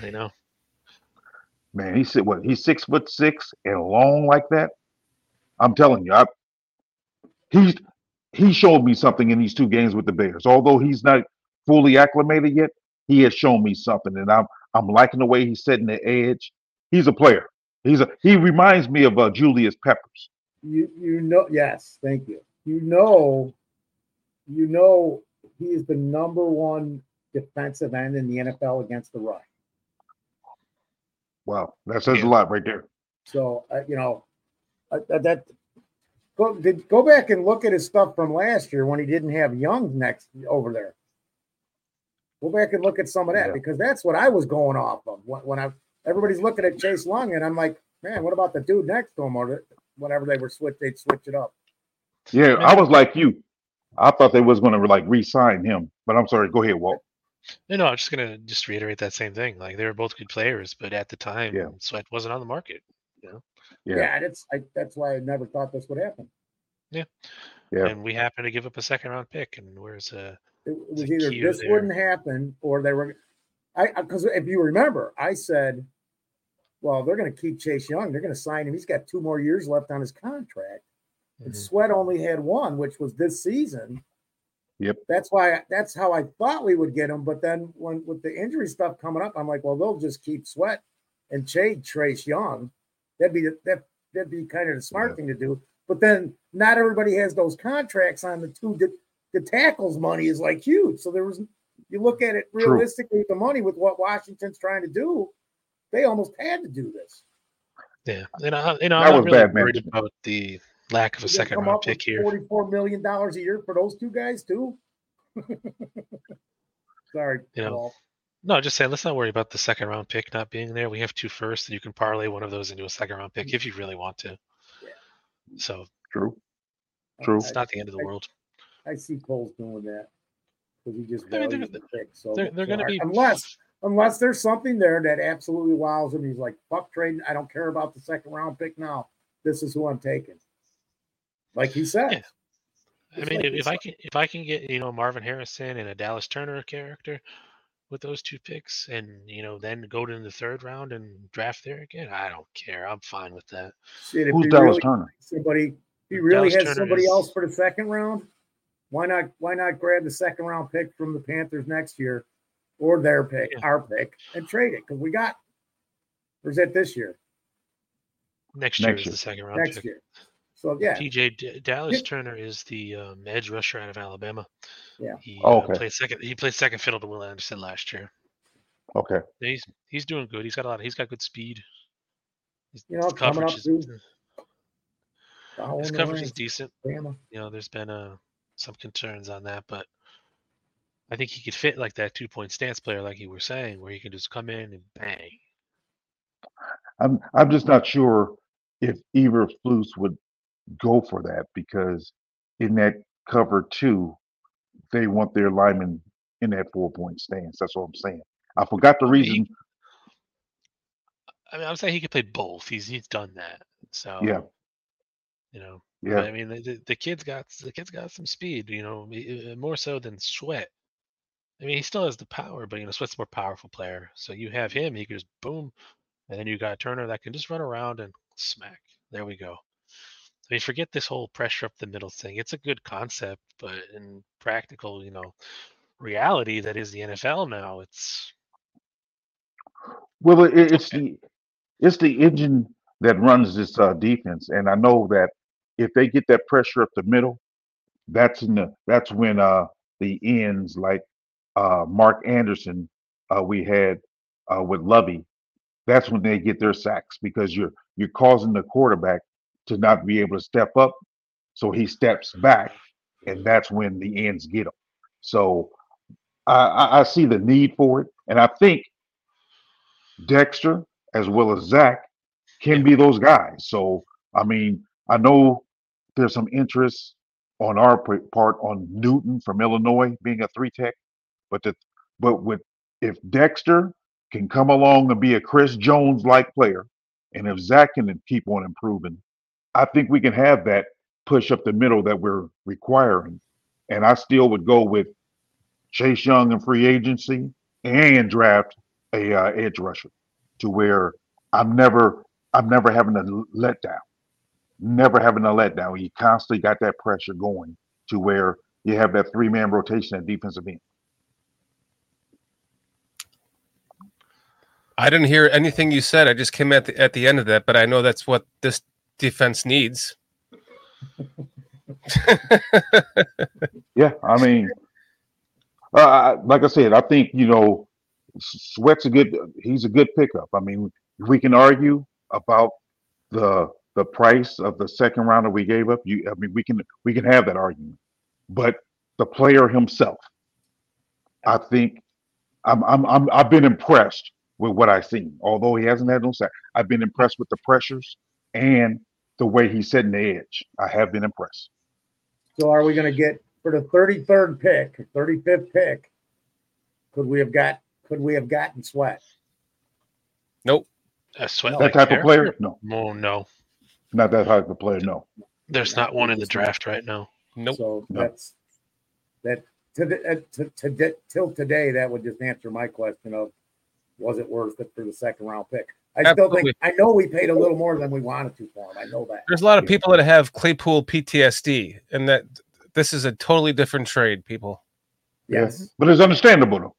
you know, Man, he said what? He's six foot six and long like that. I'm telling you, I, he's he showed me something in these two games with the Bears. Although he's not fully acclimated yet, he has shown me something, and I'm I'm liking the way he's setting the edge. He's a player. He's a he reminds me of uh, Julius Peppers. You you know yes, thank you. You know, you know he is the number one defensive end in the NFL against the run. Wow, that says Yeah. a lot right there. So uh, you know uh, uh, that go did, go back and look at his stuff from last year when he didn't have Young next over there. Go back and look at some of that Yeah. because that's what I was going off of when, when I everybody's looking at Chase Young and I'm like, man, what about the dude next to him or the- whenever they were switch they'd switch it up. Yeah, I was like you. I thought they was going to like re-sign him, but I'm sorry. Go ahead, Walt. no, no, I'm just gonna just reiterate that same thing. Like they were both good players, but at the time, Yeah. Sweat wasn't on the market. You know, Yeah, Yeah, that's I, that's why I never thought this would happen. yeah. Yeah. And we happened to give up a second round pick, and where's uh, It, it was a either this there. wouldn't happen or they were. I because if you remember, I said, "Well, they're going to keep Chase Young. They're going to sign him. He's got two more years left on his contract." And Mhm. Sweat only had one, which was this season. Yep. That's why. That's how I thought we would get him. But then when with the injury stuff coming up, I'm like, well, they'll just keep Sweat and trade Chase Young. That'd be that. That'd be kind of the smart Yeah. thing to do. But then not everybody has those contracts on the two. The, the tackles money is like huge. So there was, you look at it realistically with the money with what Washington's trying to do, they almost had to do this. Yeah, and I, you know, That I'm was really bad worried management. about the lack of a They second round pick here. Forty-four million dollars a year for those two guys too. Sorry, You know, Paul. No, just saying, let's not worry about the second round pick not being there. We have two firsts, and you can parlay one of those into a second round pick if you really want to. Yeah. So True. True. it's not the end of the I- world. I see Cole's doing that because he just I mean, they're- the pick. So they're- they're gonna be- unless unless there's something there that absolutely wows him. He's like, "Fuck trading. I don't care about the second round pick now. This is who I'm taking." Like he said. Yeah. I Just mean, like if, I can if I can get you know Marvin Harrison and a Dallas Turner character with those two picks, and you know then go to the third round and draft there again, I don't care. I'm fine with that. Shit, Who's Dallas really Turner? somebody, if he really Dallas has Turner somebody is- else for the second round. Why not? Why not grab the second round pick from the Panthers next year, or their pick, our pick, and trade it because we got. Or is that this year? Next year Next is year. the second round Next pick. year. So yeah, TJ D- Dallas Yeah. Turner is the um, edge rusher out of Alabama. Yeah. He Oh, uh, okay. played second. He played second fiddle to Will Anderson last year. Okay. He's he's doing good. He's got a lot. He's got good speed. His, You know, his coming coverage up is through his coverage is decent. Bama. You know, there's been uh, some concerns on that, but I think he could fit like that two point stance player, like you were saying, where he can just come in and bang. I'm I'm just not sure if Eber Flus would go for that because in that cover two, they want their lineman in that four point stance. That's what I'm saying. I forgot the I mean, he- reason. I mean, I'm saying he could play both. He's he's done that. So Yeah. you know. Yeah. I mean, the, the, kid's got the kid's got some speed. You know, more so than Sweat. I mean, he still has the power, but you know, Sweat's a more powerful player. So you have him, he can just boom, and then you got Turner that can just run around and smack. There we go. I mean, forget this whole pressure up the middle thing. It's a good concept, but in practical, you know, reality that is the NFL now, it's Well, it, it's the it's the engine that runs this uh, defense, and I know that if they get that pressure up the middle, that's in the that's when uh the ends like uh Mark Anderson uh we had uh with Lovie, that's when they get their sacks because you're you're causing the quarterback to not be able to step up, so he steps back, and that's when the ends get him. So I, I, see the need for it, and I think Dexter as well as Zach can be those guys. So I mean, I know there's some interest on our part on Newton from Illinois being a three tech, but the but with if Dexter can come along and be a Chris Jones like player, and if Zach can keep on improving, I think we can have that push up the middle that we're requiring. And I still would go with Chase Young in free agency and draft a uh, edge rusher to where I'm never I'm never having a letdown. Never having a letdown. You constantly got that pressure going to where you have that three man rotation at defensive end. I didn't hear anything you said. I just came at the at the end of that, but I know that's what this defense needs. Yeah, I mean, uh, like I said, I think you know, Sweat's a good. He's a good pickup. I mean, we can argue about the the price of the second rounder we gave up. You, I mean, we can we can have that argument, but the player himself, I think, I'm I'm, I'm I've been impressed with what I've seen. Although he hasn't had no sack, I've been impressed with the pressures and the way he's setting the edge. I have been impressed. So are we going to get for the 33rd pick, 35th pick? Could we have got? Could we have gotten Sweat? Nope. a sweat That like type of player, no, No, no. not that type of player, no. There's not one in the draft right now. Nope. So No. that's that to, the, uh, to, to, to till today. That would just answer my question of was it worth it for the second round pick? I still think I know we paid a little more than we wanted to for him. I know that. There's a lot of people that have Claypool PTSD, and that this is a totally different trade. People. Yes, But it's understandable though.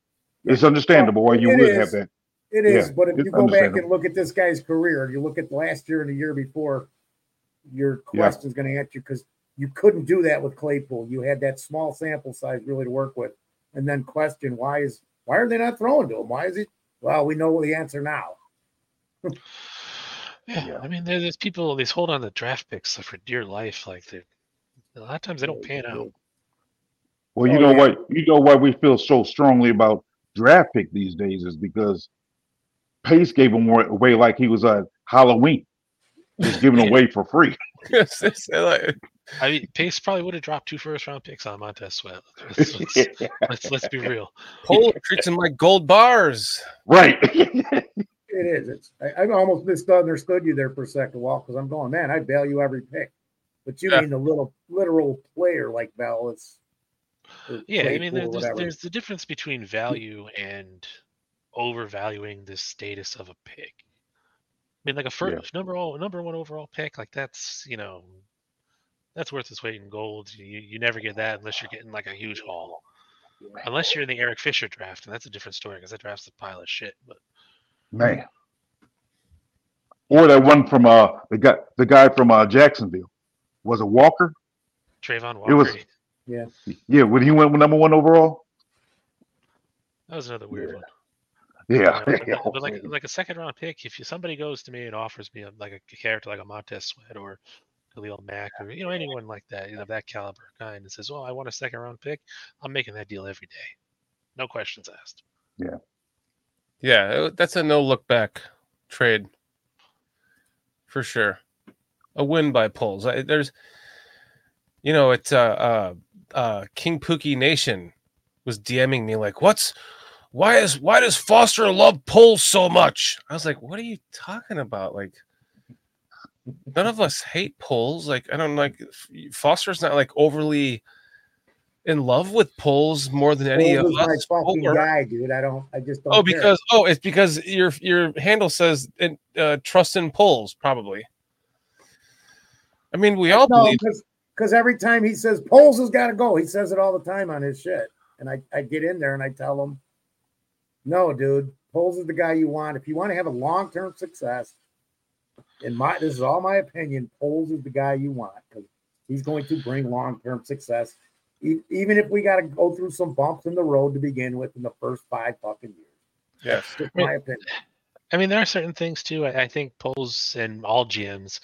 It's understandable why you It would is. have that. It is, Yeah, but if you go back and look at this guy's career, you look at last year and the year before, your Yeah. question's going to answer because you couldn't do that with Claypool. You had that small sample size really to work with, and then question why is why are they not throwing to him? Why is it? Well, we know the answer now. Yeah, I mean, there, there's people these hold on to draft picks for dear life. Like they, a lot of times they don't pan out. Well, you Oh, know yeah. what? You know why we feel so strongly about draft pick these days is because Pace gave him away like he was a Halloween, just giving away for free. Yes, like- I mean, Pace probably would have dropped two first round picks on Montez Sweat. Let's, let's, let's, let's be real. Pole treats them like gold bars. Right. It is. It's. I, I almost misunderstood you there for a second, Walt, because I'm going, man, I value every pick, but you Yeah. mean the little literal player like Bell. It's or Yeah, I mean, there, there's, there's the difference between value and overvaluing the status of a pick. I mean, like a first number all number one overall pick, like that's you know, that's worth its weight in gold. You you never get that unless you're getting like a huge haul. Unless you're in the Eric Fisher draft, and that's a different story because that draft's a pile of shit. But Man. Or that one from uh the guy the guy from uh Jacksonville. Was it Walker? Travon Walker. It was yeah. yeah, when he went number one overall. that was another weird one. Yeah. But, but like like a second round pick, if you, somebody goes to me and offers me a, like a character like a Montez Sweat or Khalil Mack or you know anyone like that, you know that caliber guy, and says, "Well, I want a second round pick," I'm making that deal every day, no questions asked. Yeah. Yeah, uh, that's a no look back trade for sure. A win by Poles. There's, you know, it's uh, uh, uh, King Pookie Nation was DMing me like, "What's why is why does Foster love Poles so much?" I was like, "What are you talking about? Like, none of us hate Poles. Like, I don't like Foster's not like overly." In love with Poles more than any of my us. fucking guy, dude. I don't. I just don't. Oh, care. because oh, it's because your your handle says uh, trust in Poles, probably. I mean, we all no, believe. because every time he says Poles has got to go, he says it all the time on his shit, and I I get in there and I tell him, no, dude, Poles is the guy you want if you want to have a long term success. In my this is all my opinion. Poles is the guy you want because he's going to bring long term success, e- even if we got to go through some bumps in the road to begin with in the first five fucking years. Yes, just my opinion. I mean, there are certain things too. I, I think Poles and all GMs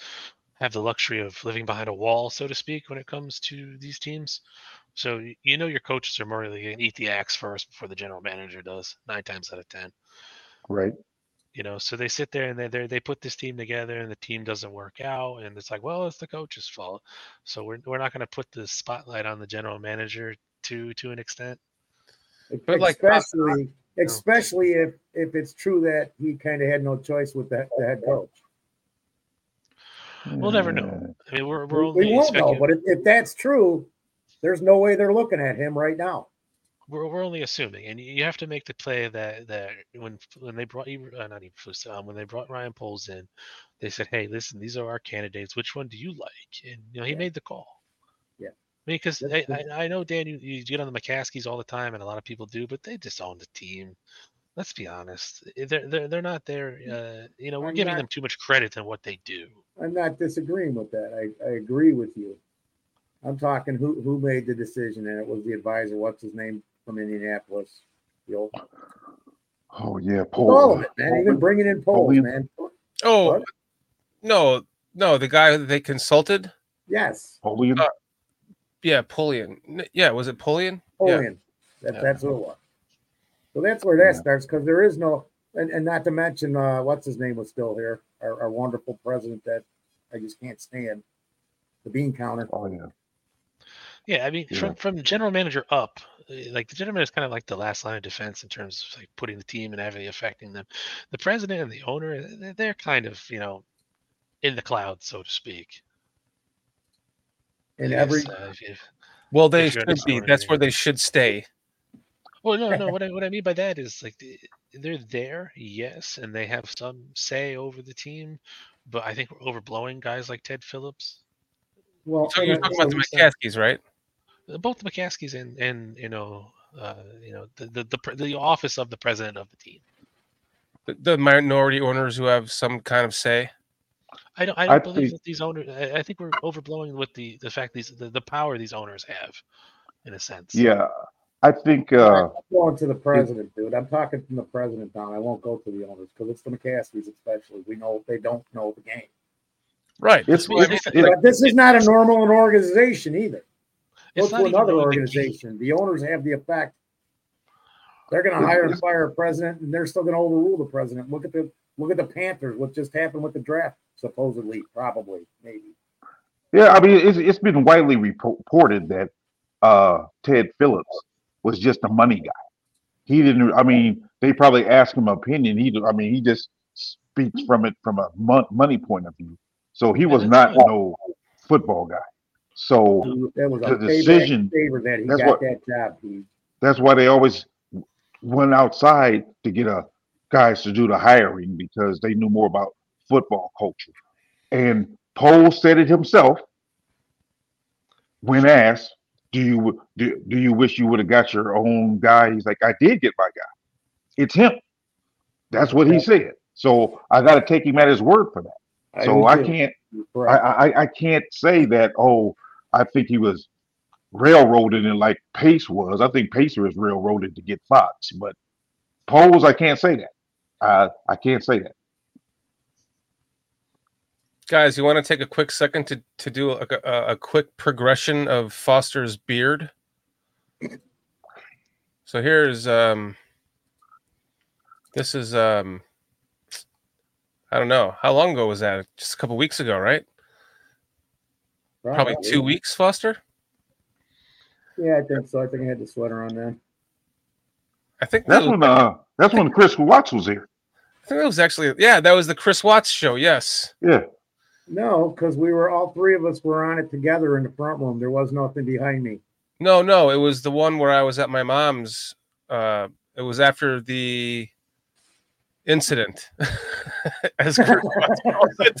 have the luxury of living behind a wall, so to speak, when it comes to these teams. So you know your coaches are more likely going to eat the axe first before the general manager does, nine times out of ten. Right. You know, so they sit there and they they they put this team together, and the team doesn't work out, and it's like, well, it's the coach's fault. So we're we're not going to put the spotlight on the general manager to to an extent. But like, especially especially if if it's true that he kind of had no choice with that the head coach. We'll never know. I mean, we're we're only we won't know, but if, if that's true, there's no way they're looking at him right now. We're, we're only assuming, and you have to make the play that that when when they brought you, uh, not even um, when they brought Ryan Poles in, they said, "Hey, listen, these are our candidates. Which one do you like?" And you know, he made the call. Yeah, because That's I, I, I know Dan, you, you get on the McCaskies all the time, and a lot of people do, but they disown the team. Let's be honest; they're they're, they're not there. Uh, you know, we're I'm giving not- them too much credit in what they do. I'm not disagreeing with that. I, I agree with you. I'm talking who who made the decision, and it was the advisor. What's his name from Indianapolis? The old, Oh yeah, With Paul. all of it, man. Even bringing in Poles, Polian. man. Oh What? no, no, the guy that they consulted. Yes, Polian. Uh, yeah, Polian. Yeah, was it Polian? Polian. That, Yeah. That's who it was. So that's where that starts because there is no, and, and not to mention, uh, what's his name was still here, our, our wonderful president that I just can't stand, the bean counter. Oh yeah. Yeah, I mean, Yeah. from from general manager up, uh, like the general manager is kind of like the last line of defense in terms of like putting the team and heavily affecting them. The president and the owner, they- they're kind of you know in the cloud, so to speak. And I every uh, if- if- Well, they should be. That's me. where they should stay. Well, no, no. What I what I mean by that is like they're there, yes, and they have some say over the team, but I think we're overblowing guys like Ted Phillips. well, So you're talking about the so- McCaskies, right? Both the McCaskies and and you know uh, you know the, the the the office of the president of the team. The, the minority owners who have some kind of say. I don't. I don't I believe think- that these owners. I, I think we're overblowing with the the fact these the, the power these owners have, in a sense. Yeah, I think. Uh, I'm going to the president, dude. I'm talking from the president down. I won't go to the owners because it's the McCaskies, especially. We know they don't know the game. Right. It's- That's what I it's- mean. This is not a normal organization either. Go to another knowing organization. The owners have the effect. They're going to hire and fire a president, and they're still going to overrule the president. Look at the look at the Panthers. What just happened with the draft? Supposedly, probably, maybe. Yeah, I mean, it's it's been widely reported that uh, Ted Phillips was just a money guy. He didn't. I mean, they probably asked him opinion. He, I mean, he just speaks from it from a mon- money point of view. So he was not no football guy. So That was a the payback decision. favor that he That's got what. that job. He, That's why they always went outside to get a guys to do the hiring because they knew more about football culture. And Poe said it himself when asked, "Do you do, do you wish you would have got your own guy?" He's like, "I did get my guy. It's him." That's what he said. So I got to take him at his word for that. I so I can't I, I I can't say that. Oh, I think he was railroaded it like Pace was. I think Pacer is railroaded to get Fox, but Poles, I can't say that. Uh, I can't say that. Guys, you want to take a quick second to to do a, a, a quick progression of Foster's beard? So here's um this is um I don't know. How long ago was that? Just a couple weeks ago, right? Probably two weeks, Foster? Yeah, I think so. I think I had the sweater on then. I think That's that was, when uh, that's when Chris Watts was here. I think that was actually yeah, that was the Chris Watts show, yes. Yeah, No, because we were all three of us were on it together in the front room. There was nothing behind me. No, no, it was the one where I was at my mom's. Uh, it was after the incident. As Chris Watts calls it.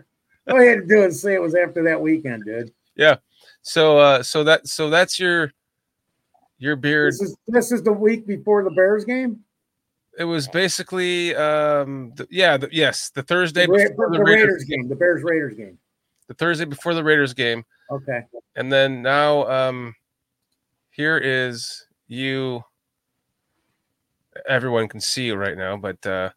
All you had to do is say it was after that weekend, dude. Yeah. So, uh, so that, so that's your, your beard. This is this is the week before the Bears game. It was basically, um, the, yeah, the, yes, the Thursday The, Ra- before the the Raiders, Raiders game, the Bears Raiders game. the Thursday before the Raiders game, Okay. and then now, um, here is you. Everyone can see you right now, but uh,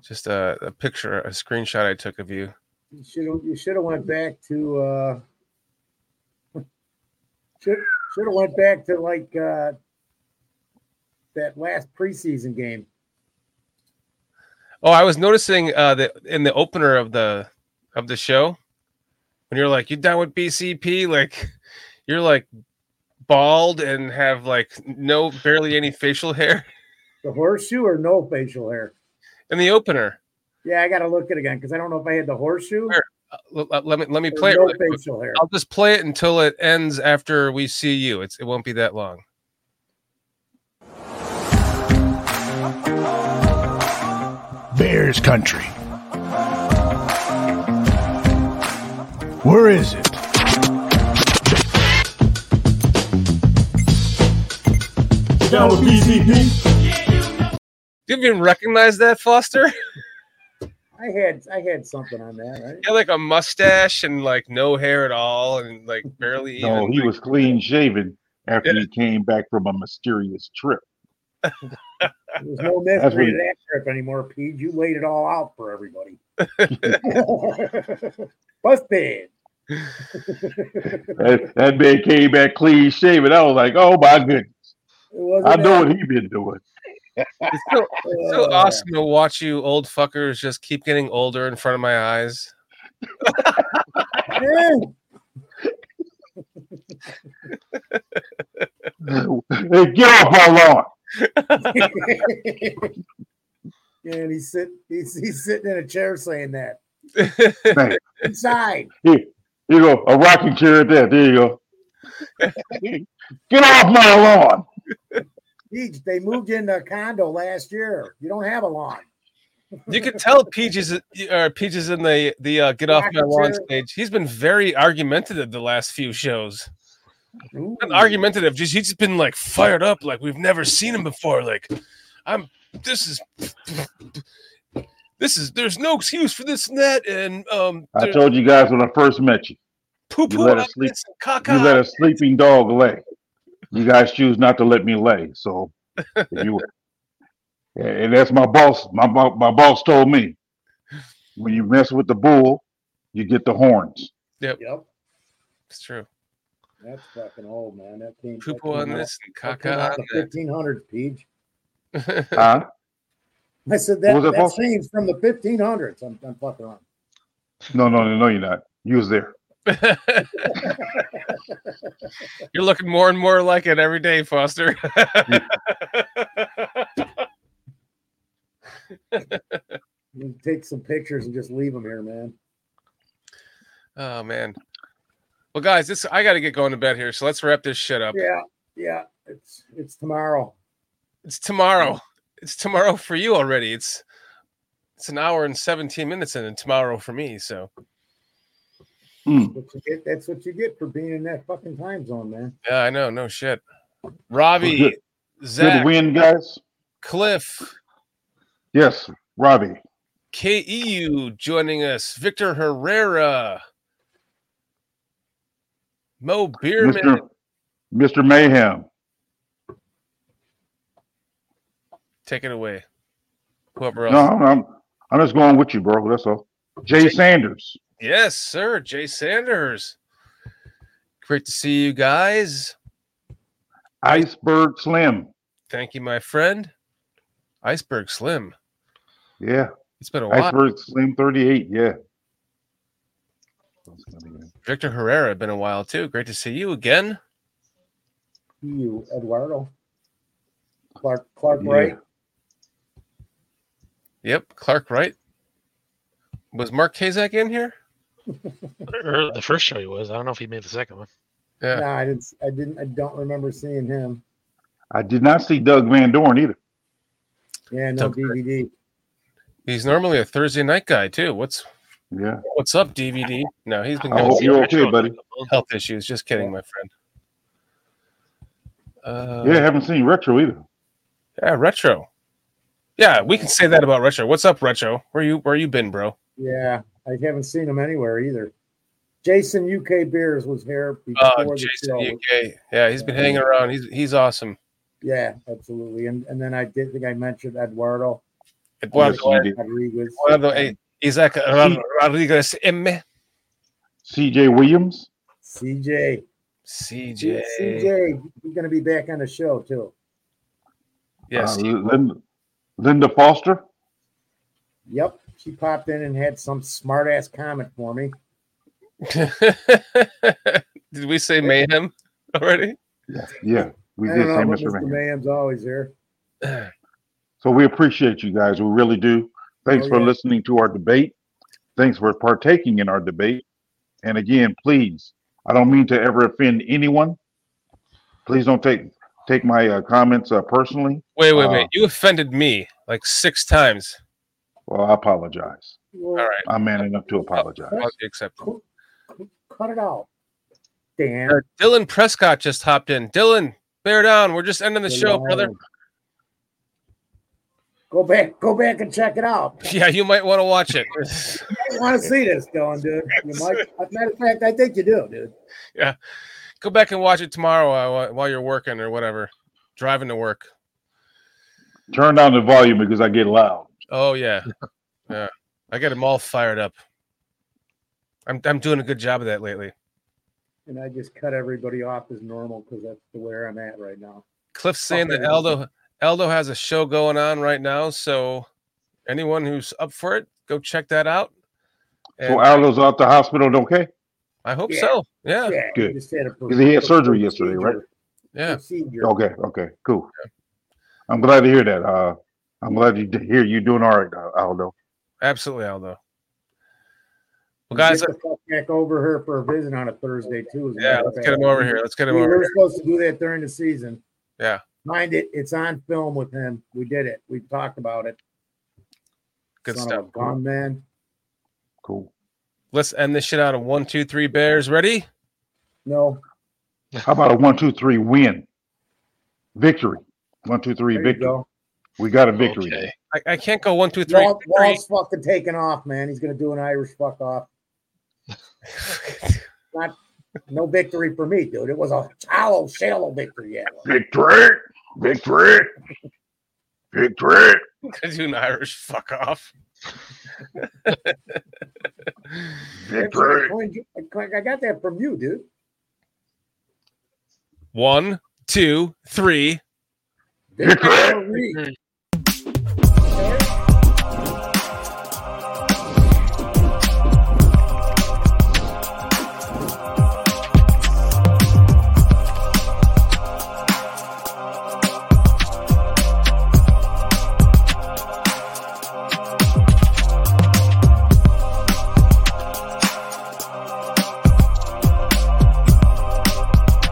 just a, a picture, a screenshot I took of you. You should have you should have went back to uh should should have went back to like uh that last preseason game. Oh, I was noticing uh that in the opener of the of the show, when you're like, you down with BCP? Like you're like bald and have like no barely any facial hair The horseshoe or no facial hair? in the opener. Yeah, I gotta look at it again because I don't know if I had the horseshoe. Here, uh, l- l- let me let me or play it. no really quick. facial hair. I'll just play it until it ends after we see you. It's it won't be that long. Bears country. Where is it? Down with BCP. Do you even recognize that, Foster? I had I had something on that, right? He had like a mustache and like no hair at all, and like barely even. no, he was clean shaven after he came back from a mysterious trip. There's no mystery what- to that trip anymore, Pete. You laid it all out for everybody. Busted. that, that man came back clean shaven. I was like, oh my goodness, Wasn't I know that- what he been doing. It's so, it's so Uh, awesome to watch you old fuckers just keep getting older in front of my eyes. Hey, get off my lawn. Yeah, and he's sitting he's, he's sitting in a chair saying that. Hey, Inside. here, you go, a rocking chair right there. There you go. Get off my lawn. Geez, they moved you into a condo last year. You don't have a lawn. You can tell Peaches or Peaches in the the uh, get off my lawn stage. He's been very argumentative the last few shows. Ooh. Not argumentative, just he's just been like fired up, like we've never seen him before. Like I'm this is this this is there's no excuse for this and that, and um, I told you guys when I first met you. poo You poo let a on sleep. this and caca. You let a sleeping dog lay. You guys choose not to let me lay. So you and that's my boss. My my boss told me when you mess with the bull, you get the horns. Yep, Yep. it's true. That's fucking old, man. That came. Poo that came on out- this and caca on the 1500s, Peach. Huh? I said that was that, that scene's from the 1500s. I'm, I'm fucking around. No, no, no, no, you're not. You was there. You're looking more and more like it every day, Foster. Take some pictures and just leave them here, man. oh man. Well, guys, this I got to get going to bed here, so let's wrap this shit up. Yeah, yeah. It's it's tomorrow. It's tomorrow. It's tomorrow for you already. It's it's an hour and 17 minutes in and tomorrow for me. So Mm. What you get, that's what you get for being in that fucking time zone, man. yeah, I know. No shit. Robbie, Good- Zach, Good win, guys. Cliff, Yes, Robbie. KEU joining us, Victor Herrera, Mo Beerman. Mr. Mr. Mayhem. Take it away. Whoever else. No, I'm, I'm I'm just going with you, bro. That's all. Jay Sanders. Yes, sir. Jay Sanders. Great to see you guys. Iceberg Slim. Thank you, my friend. Iceberg Slim. Yeah. It's been a while. Iceberg Slim 38. Yeah. Victor Herrera, been a while too. Great to see you again. You, Eduardo. Clark Clark Yeah. Wright. Yep, Clark Wright. Was Mark Kazak in here? Or the first show he was. I don't know if he made the second one. Yeah. No, I didn't. I didn't. I don't remember seeing him. I did not see Doug Van Dorn either. Yeah, no Doug- DVD. He's normally a Thursday night guy too. What's Yeah. what's up, DVD? No, he's been I going hope through you're okay, buddy. health issues. Just kidding, my friend. Uh, Yeah, haven't seen Retro either. yeah, retro. Yeah, we can say that about retro. What's up, retro? Where you where you been, bro? Yeah, I haven't seen him anywhere either. Jason UK Beers was here before Oh, the show. UK. Yeah, he's been hanging around. He's he's awesome. Yeah, absolutely. And and then I did think I mentioned Eduardo. Eduardo, Yes, you did. Rodriguez. Eduardo, Isaac Rodriguez M. CJ Williams. CJ. CJ. CJ, he's going to be back on the show too. Yes. Uh, Linda, Linda Foster. Yep, she popped in and had some smart ass comment for me. Did we say mayhem already? Yeah, we I did don't say Mr. Mr. Mayhem. Mayhem's always here. So we appreciate you guys. We really do. Thanks Oh, for yeah. listening to our debate. Thanks for partaking in our debate. And again, please, I don't mean to ever offend anyone. Please don't take take my uh, comments uh, personally. Wait, wait, Uh, wait. You offended me like six times. Well, I apologize. All right. I'm man enough to apologize. Apology accepted. Cut it out, Dan. Uh, Dylan Prescott just hopped in. Dylan, bear down. We're just ending the show, brother. Go back, go back and check it out. Yeah, you might want to watch it. You want to see this going, dude? You might. As a matter of fact, I think you do, dude. yeah. Go back and watch it tomorrow while you're working or whatever, driving to work. Turn down the volume because I get loud. Oh yeah, yeah. I get them all fired up. I'm I'm doing a good job of that lately. And I just cut everybody off as normal because that's the where I'm at right now. Cliff's saying that Eldo Aldo Aldo has a show going on right now, so anyone who's up for it, go check that out. So And Aldo's out the hospital, okay? I hope Yeah. so. Yeah. Yeah, Good. Just had a Because he had surgery yesterday, right? Yeah. Procedure. Okay, okay, cool. I'm glad to hear that. Uh, I'm glad you hear you doing all right, Aldo. Absolutely, Aldo. Well, guys, Get guys, the fuck back over here for a visit on a Thursday too. Yeah, let's fact. get him over here. Let's get him we over were here. supposed to do that during the season. yeah. Mind it, it's on film with him. We did it. We talked about it. Good Son stuff. Of a man. Cool. Let's end this shit out of one, two, three. Bears ready? No. How about a one, two, three win? Victory. One, two, three There you victory. Go. We got a victory. Okay. I, I can't go one, two, three. Walt. Walt's fucking taking off, man. He's gonna do an Irish fuck off. Not no victory for me, dude. It was a hollow, shallow victory. Yeah. Victory, victory, victory. Gonna do an Irish fuck off. Victory. I got that from you, dude. One, two, three. Victory.